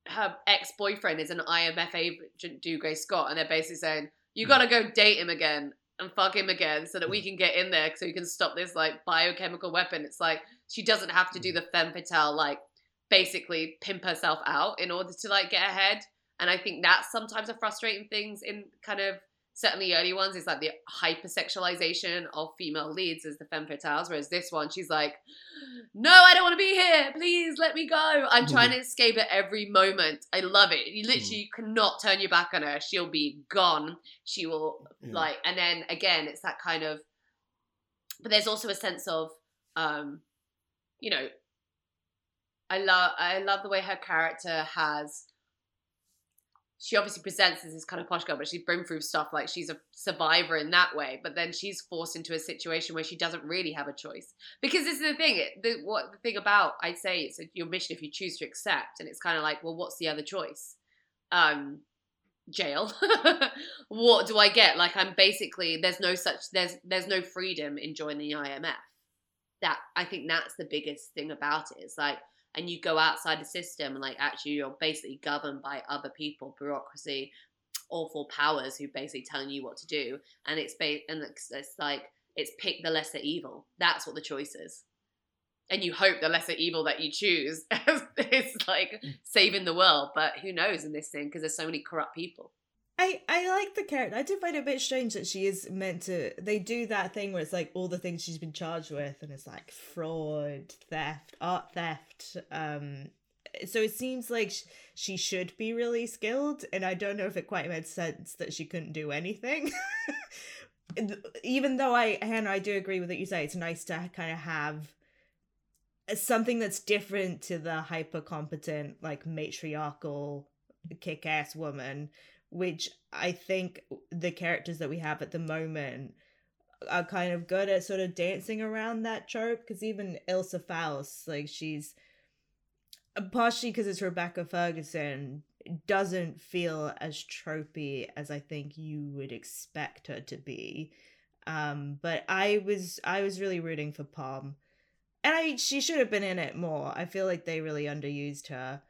her ex boyfriend is an IMF agent, Dougray Scott, and they're basically saying, You gotta go date him again and fuck him again so that we can get in there so we can stop this like biochemical weapon. It's like she doesn't have to do the femme fatale, like basically pimp herself out in order to like get ahead. And I think that's sometimes a frustrating things in kind of certainly early ones is like the hypersexualization of female leads as the femme fatales, whereas this one she's like, No, I don't want to be here. Please let me go. I'm trying to escape at every moment. I love it. You literally cannot turn your back on her. She'll be gone. She will Yeah. like and then again it's that kind of but there's also a sense of um you know I love I love the way her character has she obviously presents as this kind of posh girl, but she's been through stuff like she's a survivor in that way. But then she's forced into a situation where she doesn't really have a choice because this is the thing. The what the thing about I'd say it's your mission if you choose to accept, and it's kind of like, well, what's the other choice? Um, jail. what do I get? Like I'm basically there's no such there's there's no freedom in joining the IMF. That I think that's the biggest thing about it. It's like and you go outside the system and like actually you're basically governed by other people, bureaucracy, awful powers who basically telling you what to do. And it's ba- and it's, it's like it's pick the lesser evil. That's what the choice is. And you hope the lesser evil that you choose is like mm. saving the world, but who knows in this thing because there's so many corrupt people. I, I like the character. I do find it a bit strange that she is meant to. They do that thing where it's like all the things she's been charged with, and it's like fraud, theft, art theft. Um, so it seems like sh- she should be really skilled, and I don't know if it quite made sense that she couldn't do anything. Even though I, Hanna, I do agree with what you say. It's nice to kind of have something that's different to the hyper competent, like matriarchal, kick ass woman which I think the characters that we have at the moment are kind of good at sort of dancing around that trope because even Ilsa Faust, like she's partially because it's Rebecca Ferguson, doesn't feel as tropey as I think you would expect her to be. Um, but I was I was really rooting for Pom, and I she should have been in it more. I feel like they really underused her.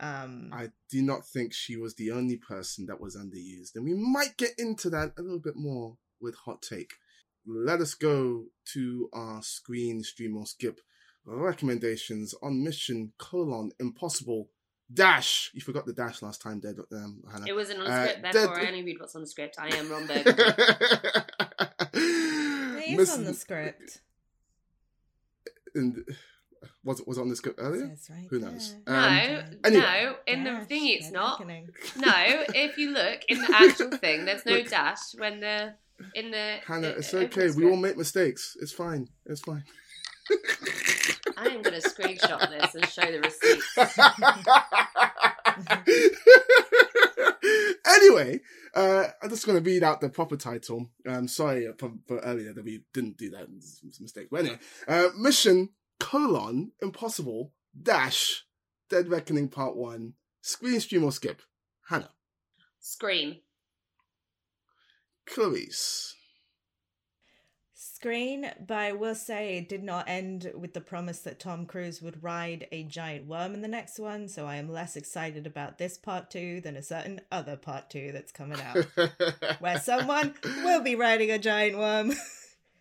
Um, I do not think she was the only person that was underused, and we might get into that a little bit more with hot take. Let us go to our screen stream or skip recommendations on Mission Colon Impossible Dash. You forgot the dash last time, Dead. Um, Hanna. It wasn't on the Uh, script, Dead- therefore I only read what's on the script. I am Ron Burgundy. it Miss- is on the script. and was was it on the script earlier? Says right Who knows? No, Um, anyway. no. In the thing, it's not. Reckoning. No, if you look in the actual thing, there's no Look. dash when the in the. Hanna, the- it's okay. We all make mistakes. It's fine. It's fine. I am going to screenshot this and show the receipts. anyway, uh, I'm just going to read out the proper title. Um, sorry for, for earlier that we didn't do that. It's a mistake. But anyway, uh, Mission colon Impossible dash Dead Reckoning Part One. Screen stream or skip. Hanna, Screen. Clarisse, Screen, but I will say it did not end with the promise that Tom Cruise would ride a giant worm in the next one, so I am less excited about this part two than a certain other part two that's coming out, where someone will be riding a giant worm.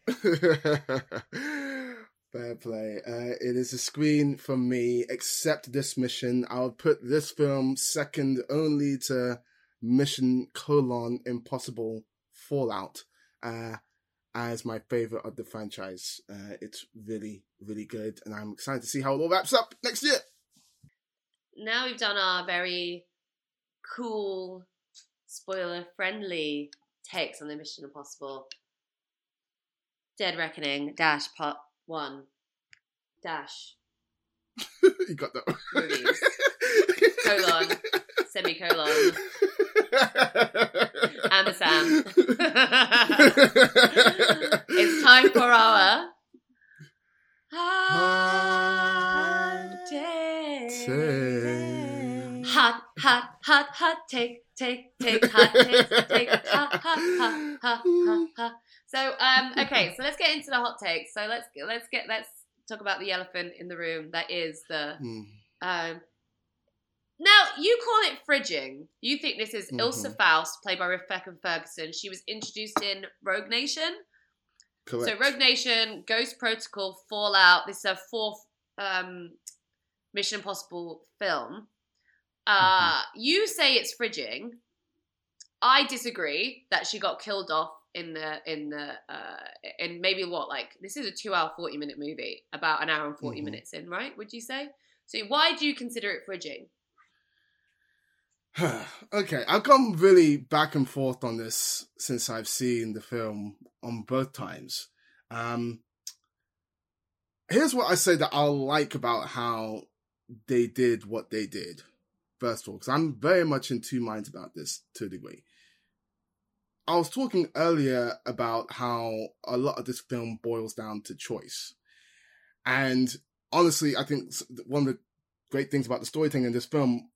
Fair play. Uh, it is a screen from me, Accept this mission. I'll put this film second only to Mission colon Impossible Fallout uh, as my favorite of the franchise. Uh, it's really, really good, and I'm excited to see how it all wraps up next year. Now we've done our very cool, spoiler friendly takes on the Mission Impossible. Dead Reckoning dash part one dash you got that. movies colon semicolon ampersand. it's time for our hot take. take, take, take, hot take, take, ha, ha, ha, ha, ha, ha. So, um, okay, so let's get into the hot takes. So let's let's get let's talk about the elephant in the room. That is the Hmm. um. Now you call it fridging. You think this is Mhm. Ilsa Faust, played by Rebecca Ferguson. She was introduced in Rogue Nation. Correct. So Rogue Nation, Ghost Protocol, Fallout. This is a fourth um, Mission Impossible film. Uh, You say it's fridging. I disagree that she got killed off in the in the uh, in maybe what like this is a two hour forty minute movie about an hour and 40 Mhm. minutes in right would you say so why do you consider it fridging okay, I've gone really back and forth on this since I've seen the film on both times. Um, here's what I say that I like about how they did what they did. First of all, because I'm very much in two minds about this to a degree. I was talking earlier about how a lot of this film boils down to choice. And honestly, I think one of the great things about the storytelling in this film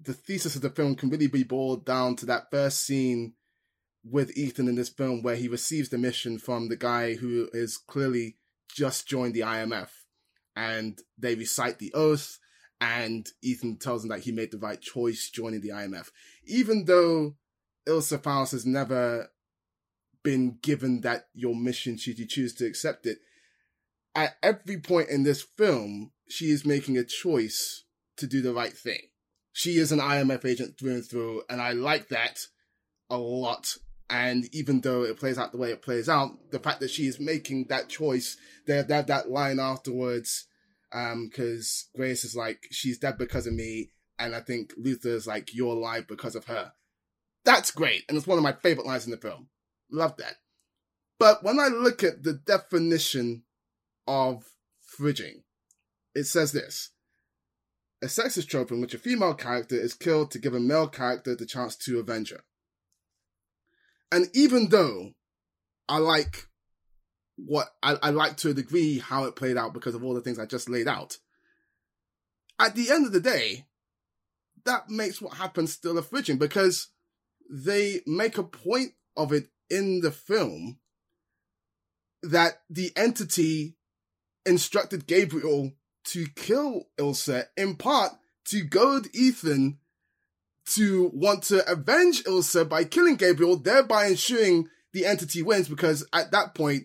the thesis of the film can really be boiled down to that first scene with Ethan in this film where he receives the mission from the guy who is clearly just joined the IMF and they recite the oath and Ethan tells him that he made the right choice joining the IMF. Even though Ilsa Faust has never been given that your mission should you choose to accept it, at every point in this film, she is making a choice to do the right thing she is an IMF agent through and through, and I like that a lot. And even though it plays out the way it plays out, the fact that she is making that choice, they have, they have that line afterwards, um, because Grace is like, she's dead because of me, and I think Luther's like, you're alive because of her. That's great, and it's one of my favorite lines in the film. Love that. But when I look at the definition of fridging, it says this a sexist trope in which a female character is killed to give a male character the chance to avenge her. And even though I like what I, I like to a degree how it played out because of all the things I just laid out, at the end of the day, that makes what happens still a fridging because they make a point of it in the film that the entity instructed Gabriel to kill Ilsa in part to goad Ethan to want to avenge Ilsa by killing Gabriel, thereby ensuring the entity wins because at that point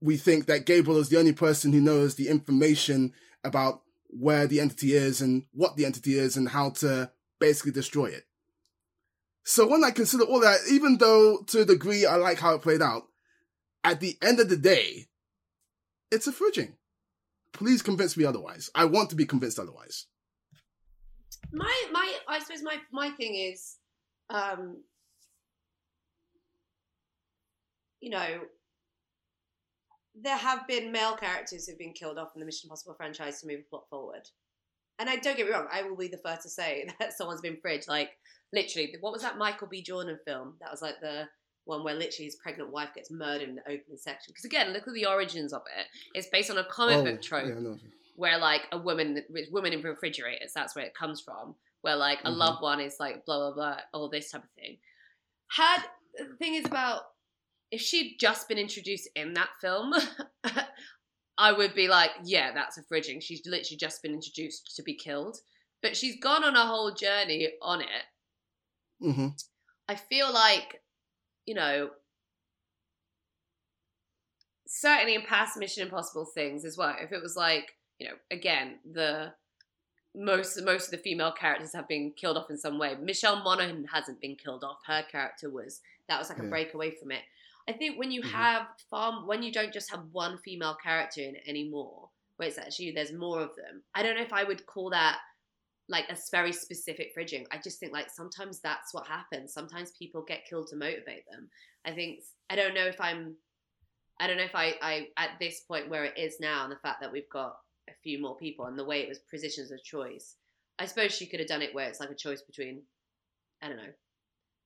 we think that Gabriel is the only person who knows the information about where the entity is and what the entity is and how to basically destroy it. So when I consider all that, even though to a degree I like how it played out, at the end of the day, it's a fridging. Please convince me otherwise. I want to be convinced otherwise. my my i suppose my my thing is um you know there have been male characters who've been killed off in the mission impossible franchise to move the plot forward and i don't get me wrong i will be the first to say that someone's been fridged like literally what was that michael b. Jordan film? That was like the one where literally his pregnant wife gets murdered in the opening section. Because again look at the origins of it. It's based on a comic Oh, book trope yeah, where like a woman women in refrigerators that's where it comes from where like a Mhm. loved one is like blah blah blah all this type of thing. Had the thing is about if she'd just been introduced in that film i would be like yeah that's a fridging. She's literally just been introduced to be killed. But she's gone on a whole journey on it Mm-hmm. I feel like, you know, certainly in past Mission Impossible things as well. If it was like, you know, again, the most most of the female characters have been killed off in some way. Michelle Monaghan hasn't been killed off. Her character was that was like a Yeah. break away from it. I think when you Mhm. have far when you don't just have one female character in it anymore, where it's actually there's more of them. I don't know if I would call that like a very specific fridging. I just think like sometimes that's what happens. Sometimes people get killed to motivate them. I think I don't know if I'm I don't know if I, I at this point where it is now and the fact that we've got a few more people and the way it was positions of choice. I suppose she could have done it where it's like a choice between I don't know,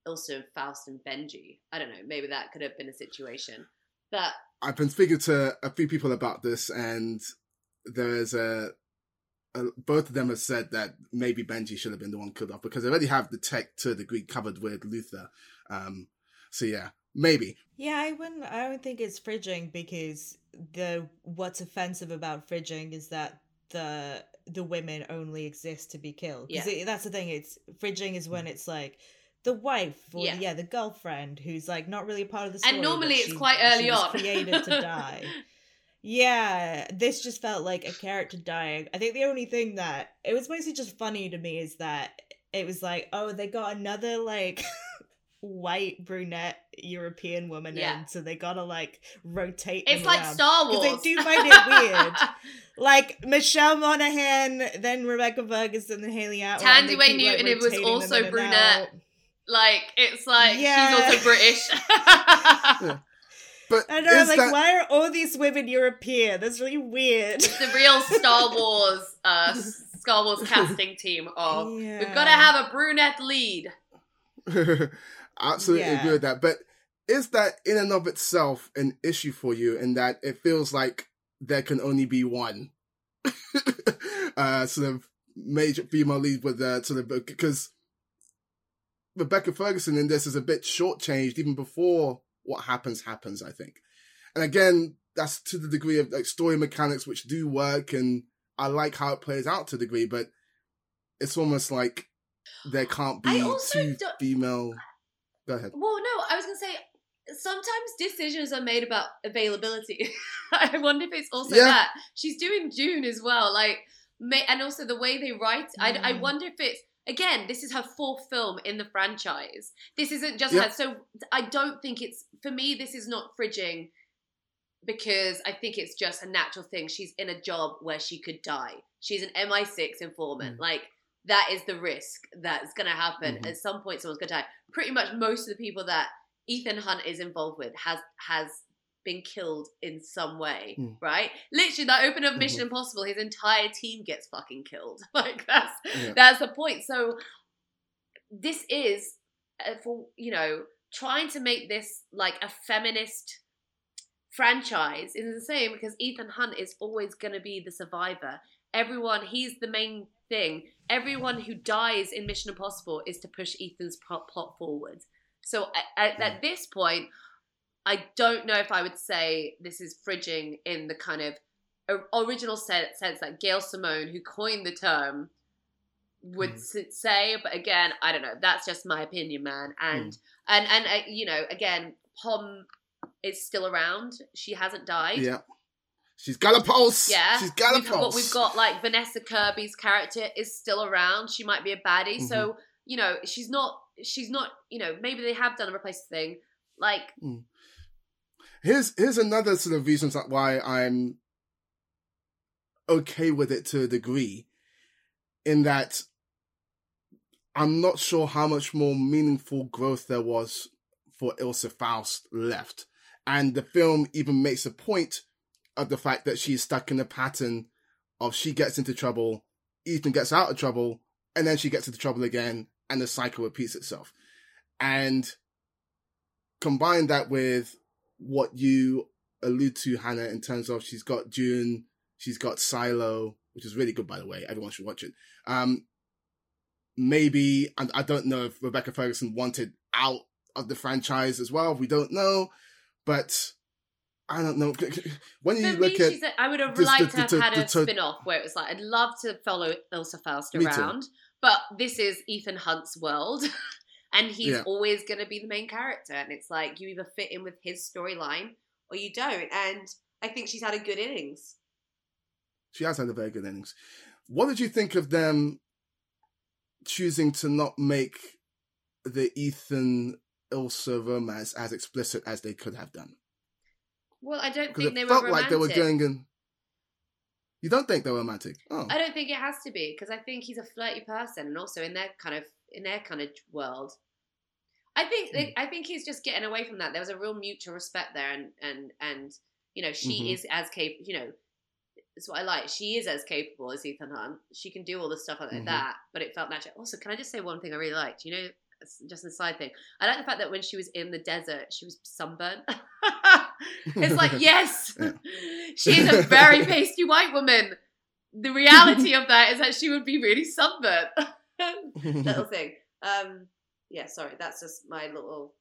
Ilsa and Faust and Benji. I don't know, maybe that could have been a situation. But I've been speaking to a few people about this, and there's a uh, both of them have said that maybe Benji should have been the one killed off because they already have the tech to a degree covered with Luther. Um, so yeah, maybe. Yeah, I wouldn't. I don't think it's fridging because the what's offensive about fridging is that the the women only exist to be killed. 'Cause Yeah. it- that's the thing. It's fridging is when it's like the wife or Yeah. yeah, the girlfriend who's like not really a part of the story. And normally it's she- quite early was on. created to die. Yeah, this just felt like a character dying. I think the only thing that it was mostly just funny to me is that it was like, oh, they got another like white brunette European woman Yeah. in, so they gotta like rotate. It's like around. Star Wars. They do find it weird. like Michelle Monaghan, then Rebecca Ferguson, then Hayley Atwell. Thandiwe keep, like, Newton it was also brunette. Like it's like Yeah. she's also British. But I know, I'm like, that- why are all these women European? That's really weird. It's the real Star Wars, uh, Star Wars casting team of we've got to have a brunette lead. Absolutely Yeah. agree with that. But is that in and of itself an issue for you in that it feels like there can only be one uh, sort of major female lead with the sort of because Rebecca Ferguson in this is a bit shortchanged even before what happens happens, I think. And again, that's to the degree of like story mechanics which do work and I like how it plays out to a degree, but it's almost like there can't be also two don't- female Go ahead. Well, no, I was gonna say sometimes decisions are made about availability. I wonder if it's also Yeah. that she's doing Dune as well, like, ma- and also the way they write. I, I Mm. wonder if it's again. This is her fourth film in the franchise. This isn't just Yeah. her. So I don't think it's for me. This is not fridging because I think it's just a natural thing. She's in a job where she could die. She's an MI6 informant. Like that is the risk that's going to happen. Mhm. At some point, someone's going to die. Pretty much most of the people that Ethan Hunt is involved with has has been killed in some way, Mm. right? Literally, that open of Mission Mhm. Impossible, his entire team gets fucking killed. Like that's Yeah. that's the point. So this is uh, for you know trying to make this like a feminist franchise is the same because Ethan Hunt is always going to be the survivor. Everyone, he's the main thing. Everyone who dies in Mission Impossible is to push Ethan's plot, plot forward. So at, at this point, I don't know if I would say this is fridging in the kind of original sense that Gail Simone, who coined the term, would s- say. But again, I don't know. That's just my opinion, man. And and and uh, you know, again, Pom is still around. She hasn't died. Yeah. She's got a pulse. Yeah, She's got a we've pulse. Got, we've got like Vanessa Kirby's character is still around. She might be a baddie, Mm-hmm. so you know she's not. She's not. You know, maybe they have done a replace thing. Like, Here's here's another sort of reasons why I'm okay with it to a degree, in that I'm not sure how much more meaningful growth there was for Ilsa Faust left, and the film even makes a point of the fact that she's stuck in a pattern of she gets into trouble, Ethan gets out of trouble, and then she gets into trouble again, and the cycle repeats itself, and combine that with what you allude to, Hanna, in terms of she's got Dune, she's got Silo, which is really good, by the way. Everyone should watch it. Um, maybe, and I don't know if Rebecca Ferguson wanted out of the franchise as well. We don't know, but I don't know. When you for look me, at, a, I would have liked the- to have had the a to- spin off where it was like, I'd love to follow Ilsa Faust too. around, but this is Ethan Hunt's world. And he's Yeah. always going to be the main character. And it's like, you either fit in with his storyline or you don't. And I think she's had a good innings. She has had a very good innings. What did you think of them choosing to not make the Ethan Ilsa romance as explicit as they could have done? Well, I don't think it they were felt romantic. like they were going in. You don't think they're romantic? Oh, I don't think it has to be because I think he's a flirty person, and also in their kind of in their kind of world, I think Hmm. I think he's just getting away from that. There was a real mutual respect there, and and and you know she Mhm. is as capable. You know, it's what I like. She is as capable as Ethan Hunt. She can do all the stuff like Mhm. that, but it felt natural. Also, can I just say one thing I really liked? You know, just a side thing. I like the fact that when she was in the desert, she was sunburnt. it's like yes, Yeah. she's a very pasty white woman. the reality of that is that she would be really sunburnt. little thing. Um, yeah, sorry, that's just my little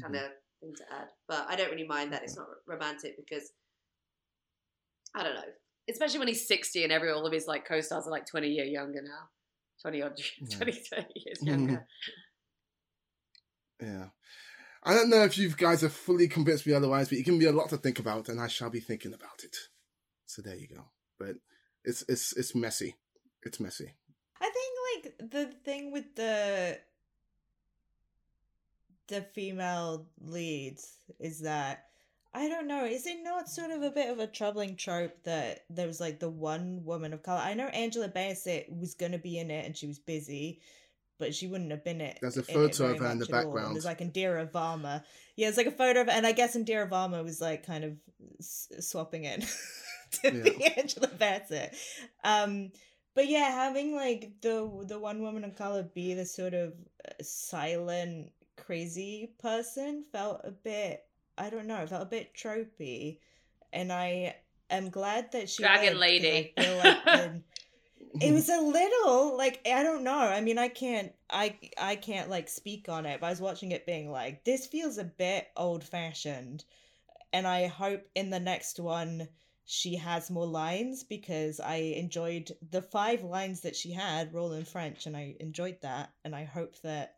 kind of thing to add. But I don't really mind that it's not romantic because I don't know. Especially when he's 60 and every all of his like co-stars are like 20 year younger now. 20 odd 20, 30 years younger. Yeah. I don't know if you guys have fully convinced me otherwise, but you give me a lot to think about, and I shall be thinking about it. So there you go. But it's it's it's messy. It's messy. Like the thing with the the female leads is that I don't know, is it not sort of a bit of a troubling trope that there was like the one woman of color? I know Angela Bassett was gonna be in it and she was busy, but she wouldn't have been it. There's a photo of her in the much at all. Background. There's like Indira Varma. Yeah, it's like a photo of, and I guess Indira Varma was like kind of s- swapping in to be Angela Bassett. Um, but yeah, having like the the one woman of color be the sort of uh, silent, crazy person felt a bit. I don't know. Felt a bit tropey, and I am glad that she Dragon lived, lady. Like the- it was a little like I don't know. I mean, I can't I I can't like speak on it, but I was watching it being like this feels a bit old fashioned, and I hope in the next one she has more lines because I enjoyed the five lines that she had, all in French, and I enjoyed that, and I hope that.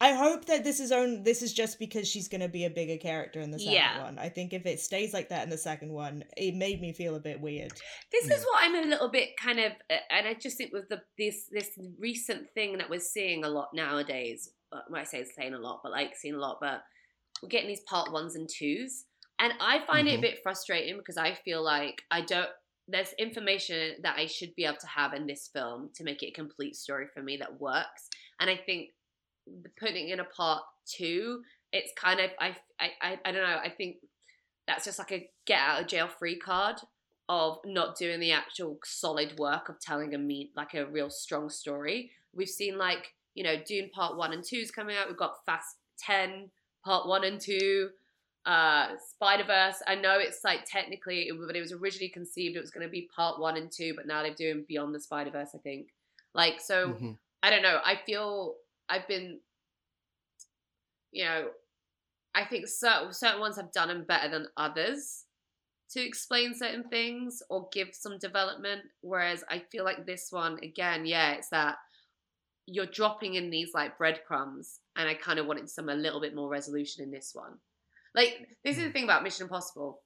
I hope that this is own. This is just because she's going to be a bigger character in the second Yeah. one. I think if it stays like that in the second one, it made me feel a bit weird. This is what I'm a little bit kind of, uh, and I just think with the this this recent thing that we're seeing a lot nowadays. Uh, when I say saying a lot, but like seeing a lot, but we're getting these part ones and twos, and I find it a Mhm. bit frustrating because I feel like I don't. There's information that I should be able to have in this film to make it a complete story for me that works, and I think the- putting in a part two, it's kind of I I I, I don't know. I think that's just like a get out of jail free card of not doing the actual solid work of telling a mean like a real strong story. We've seen like you know Dune Part One and Two is coming out. We've got Fast Ten Part One and Two. Uh, Spider Verse. I know it's like technically, but it was originally conceived it was going to be Part One and Two, but now they're doing Beyond the Spider Verse. I think. Like so, Mhm. I don't know. I feel I've been, you know, I think certain certain ones have done them better than others to explain certain things or give some development. Whereas I feel like this one, again, yeah, it's that you're dropping in these like breadcrumbs, and I kind of wanted some a little bit more resolution in this one. Like this is the thing about Mission Impossible.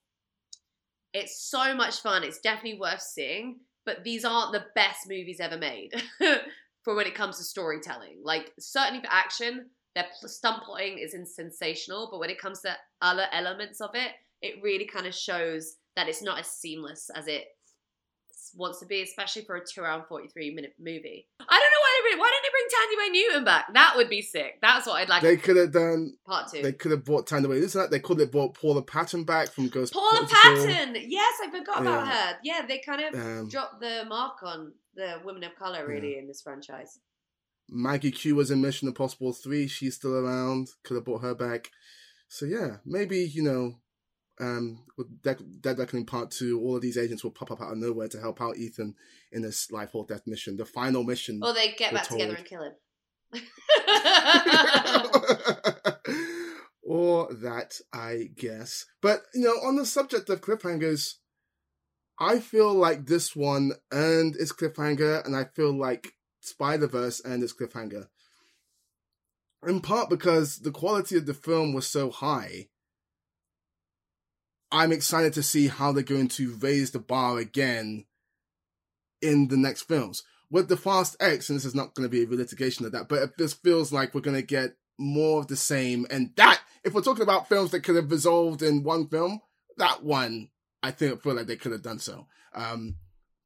It's so much fun. It's definitely worth seeing, but these aren't the best movies ever made for when it comes to storytelling. Like certainly for action, their stunt plotting is sensational, but when it comes to other elements of it, it really kind of shows that it's not as seamless as it wants to be, especially for a two-hour and forty-three minute movie. I don't know why they bring, why don't they bring Thandiwe Newton back? That would be sick. That's what I'd like. they could have done. Part two. They could have brought Tanya. Listen, they could have brought Paula Patton back from Ghost. Paula Patton. Yes, I forgot about Yeah. her. Yeah, they kind of Um, dropped the mark on the women of color really in this franchise. Maggie Q was in Mission Impossible 3. She's still around. Could have brought her back. So, yeah, maybe, you know, um, with De- Dead Reckoning Part 2, all of these agents will pop up out of nowhere to help out Ethan in this life or death mission. The final mission. Or they get back together and kill him. or that, I guess. But, you know, on the subject of cliffhangers, I feel like this one earned its cliffhanger, and I feel like Spider Verse earned its cliffhanger. In part because the quality of the film was so high. I'm excited to see how they're going to raise the bar again in the next films. With the Fast X, and this is not going to be a relitigation of that, but this feels like we're going to get more of the same, and that, if we're talking about films that could have resolved in one film, that one, I think, feel like they could have done so. Um,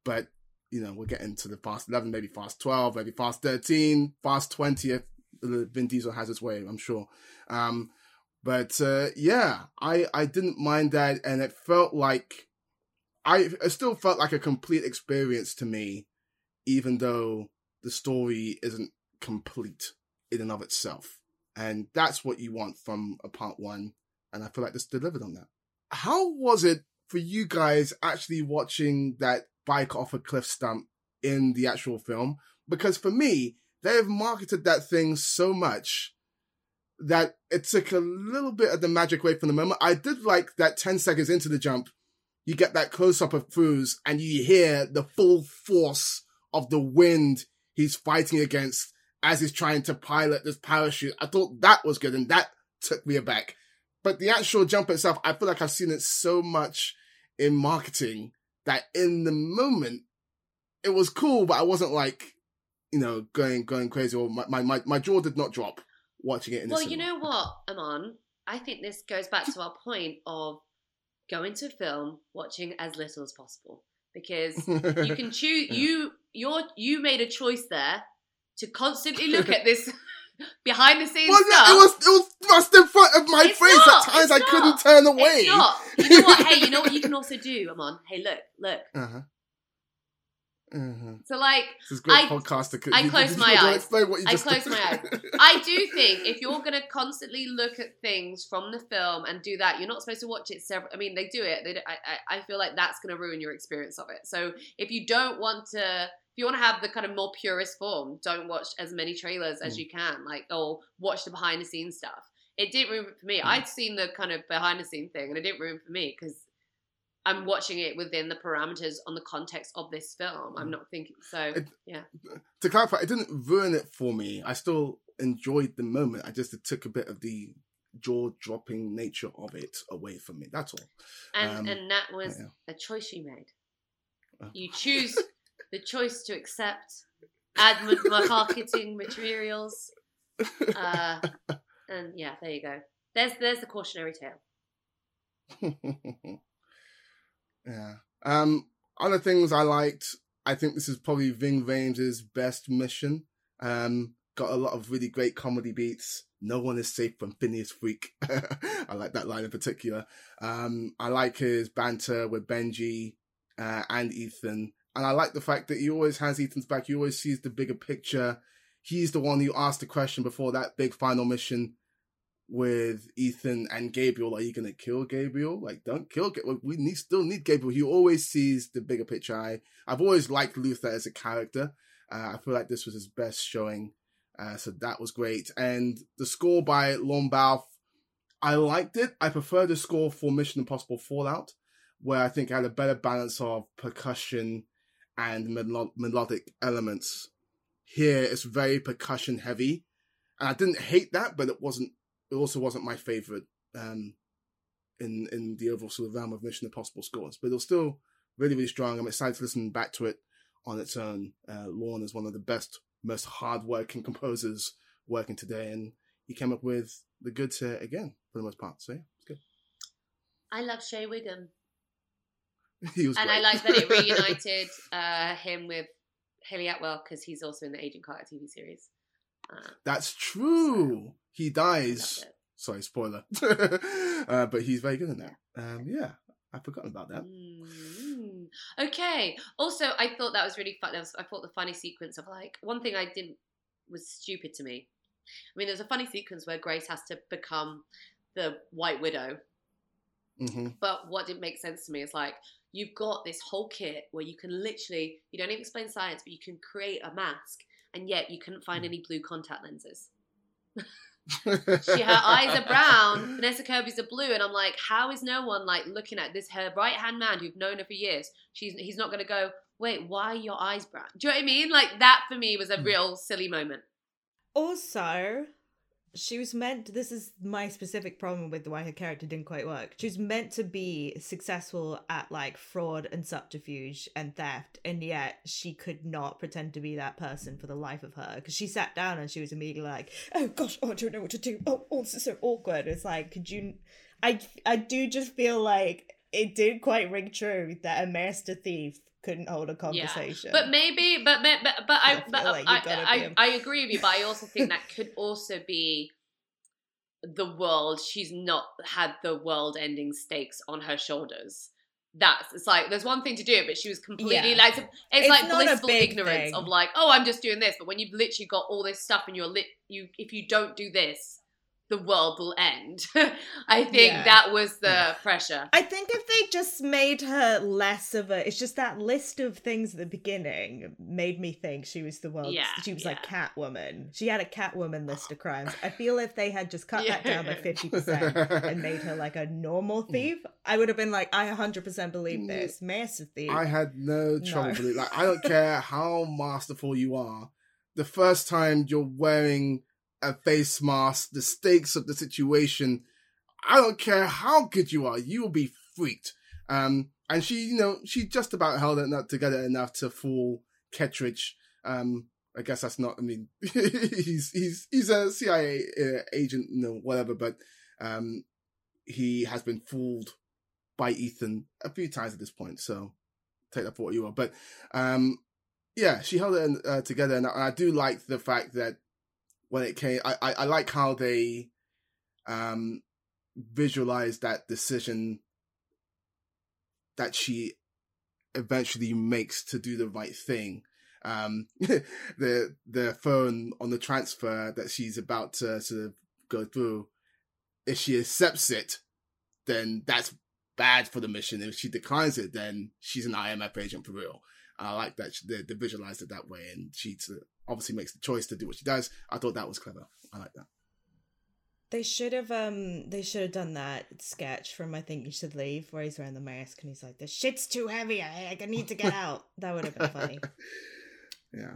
but, you know, we're getting to the Fast 11, maybe Fast 12, maybe Fast 13, Fast 20 if Vin Diesel has his way, I'm sure. Um, but, uh, yeah, I, I didn't mind that, and it felt like, I, it still felt like a complete experience to me, even though the story isn't complete in and of itself. And that's what you want from a part one. And I feel like this delivered on that. How was it for you guys actually watching that bike off a cliff stump in the actual film because for me, they've marketed that thing so much that it took a little bit of the magic away from the moment. I did like that 10 seconds into the jump, you get that close up of Foos and you hear the full force of the wind he's fighting against as he's trying to pilot this parachute. I thought that was good and that took me aback. But the actual jump itself, I feel like I've seen it so much in marketing that in the moment it was cool, but I wasn't like, you know, going going crazy or my my, my jaw did not drop watching it in the Well, you know what, Amon? I think this goes back to our point of going to a film, watching as little as possible. Because you can choose Yeah. you you're you made a choice there to constantly look at this behind the scenes Well, stuff. it was it was thrust in front of my It's face not, at times. I it's couldn't not. turn away. Not. You know what? Hey, you know what you can also do, Amon? Hey, look, look. Uh-huh. Uh-huh. So like This is great I, podcast. I You- close you my eyes. Explain what you I just close my eyes. I do think if you're going to constantly look at things from the film and do that, you're not supposed to watch it several. I mean, they do it. They, do- I, I, I feel like that's going to ruin your experience of it. So if you don't want to, if you want to have the kind of more purist form, don't watch as many trailers as Mm. you can. Like, or watch the behind the scenes stuff. It didn't ruin it for me. Mm. I'd seen the kind of behind the scene thing, and it didn't ruin for me because. I'm watching it within the parameters on the context of this film. I'm not thinking so. It- yeah. to clarify, it didn't ruin it for me. I still enjoyed the moment. I just it took a bit of the jaw dropping nature of it away from me. That's all. And Um, and that was yeah. a choice you made. Oh. You choose the choice to accept ad marketing materials. Uh, and yeah, there you go. There's there's the cautionary tale. yeah. Um. Other things I liked. I think this is probably Ving Rhames' best mission. Um. Got a lot of really great comedy beats. No one is safe from Phineas Freak. I like that line in particular. Um. I like his banter with Benji uh, and Ethan, and I like the fact that he always has Ethan's back. He always sees the bigger picture. He's the one who asked the question before that big final mission with Ethan and Gabriel. Are you gonna kill Gabriel? Like, don't kill. Gabriel. We need still need Gabriel. He always sees the bigger picture. I I've always liked Luther as a character. Uh, I feel like this was his best showing. Uh, so that was great. And the score by Lorne I liked it. I prefer the score for Mission Impossible Fallout, where I think it had a better balance of percussion and melo- melodic elements. Here, it's very percussion heavy, and I didn't hate that, but it wasn't. It also wasn't my favorite um, in in the overall sort of realm of Mission Impossible scores. But it was still really, really strong. I'm excited to listen back to it on its own. Uh, Lorne is one of the best, most hard-working composers working today, and he came up with the goods here again for the most part. So yeah, it's good. I love Shea Whigham. He was and great. I like that it reunited uh, him with Hayley Atwell because he's also in the Agent Carter TV series. Uh, That's true. He dies. Sorry, spoiler. uh, but he's very good in that. Um, yeah, I've forgotten about that. Mm. Okay. Also, I thought that was really fun. That was, I thought the funny sequence of like one thing I didn't was stupid to me. I mean, there's a funny sequence where Grace has to become the White Widow, hmm but what didn't make sense to me is like you've got this whole kit where you can literally you don't even explain science, but you can create a mask, and yet you couldn't find any blue contact lenses. she her eyes are brown vanessa kirby's are blue and i'm like how is no one like looking at this her right hand man who've known her for years she's he's not going to go wait why are your eyes brown? Do you know what i mean? Like that for me was a hmm. real silly moment. Also, she was meant. This is my specific problem with why her character didn't quite work. She was meant to be successful at like fraud and subterfuge and theft, and yet she could not pretend to be that person for the life of her. Because she sat down and she was immediately like, "Oh gosh, oh, I don't know what to do. Oh, oh, this is so awkward." It's like, could you? I I do just feel like it did quite ring true that a master thief couldn't hold a conversation. Yeah. But maybe, but but but, but I I but like I, I, be I, a- I agree with you. But I also think that could also be the world. She's not had the world-ending stakes on her shoulders. That's it's like there's one thing to do, but she was completely Yeah. like it's, It's like blissful ignorance thing. of like oh I'm just doing this, but when you've literally got all this stuff and you're lit you if you don't do this, the world will end. I think Yeah. that was the pressure. I think if they just made her less of a, it's just that list of things at the beginning made me think she was the world. Yeah, she was like Catwoman. She had a Catwoman list of crimes. I feel if they had just cut that down by fifty percent and made her like a normal mm. thief, I would have been like, I hundred percent believe mm. this. Massive thief. I had no trouble No. with it. Like I don't care how masterful you are. The first time you're wearing a face mask, the stakes of the situation, I don't care how good you are, you will be freaked. Um, and she, you know, she just about held it up together enough to fool Kittridge. Um, I guess that's not. I mean, he's he's he's a CIA uh, agent, you know, whatever. But um, he has been fooled by Ethan a few times at this point. So take that for what you will. But um, yeah, she held it uh, together, and I do like the fact that when it came, I, I, I like how they um visualized that decision that she eventually makes to do the right thing. Um, the the phone on the transfer that she's about to sort of go through, if she accepts it, then that's bad for the mission. If she declines it, then she's an IMF agent for real. I like that they, they visualized it that way, and she obviously makes the choice to do what she does. I thought that was clever. I like that. They should have um they should have done that sketch from I think you should leave where he's wearing the mask and he's like the shit's too heavy I, I need to get out that would have been funny Yeah.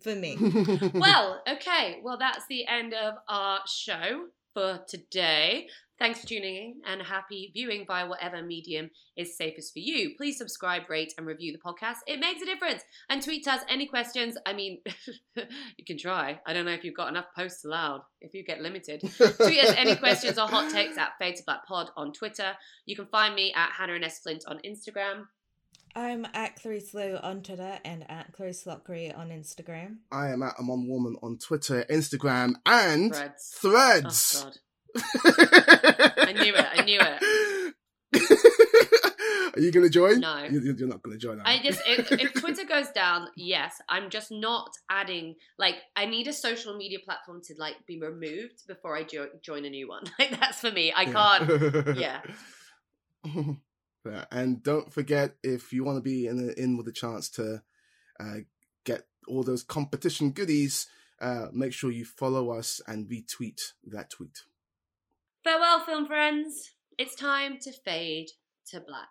for me well, okay. Well, that's the end of our show for today. Thanks for tuning in and happy viewing via whatever medium is safest for you. Please subscribe, rate, and review the podcast. It makes a difference. And tweet us any questions. I mean, you can try. I don't know if you've got enough posts allowed, if you get limited. tweet us any questions or hot takes at Fade to Black Pod on Twitter. You can find me at Hanna and S. Flint on Instagram. I'm at Clarisse Lou on Twitter and at Clarisse Loughrey on Instagram I am at Amon Warmann on Twitter, Instagram, and Threads. Threads. Oh, God. I knew it. I knew it. Are you going to join? No. You- you- You're not going to join. I just if, if Twitter goes down, yes, I'm just not adding like I need a social media platform to like be removed before I jo- join a new one. Like that's for me. I can't. Yeah. Yeah, and don't forget if you want to be in in with a chance to uh, get all those competition goodies, uh, make sure you follow us and retweet that tweet. Farewell, film friends. It's time to fade to black.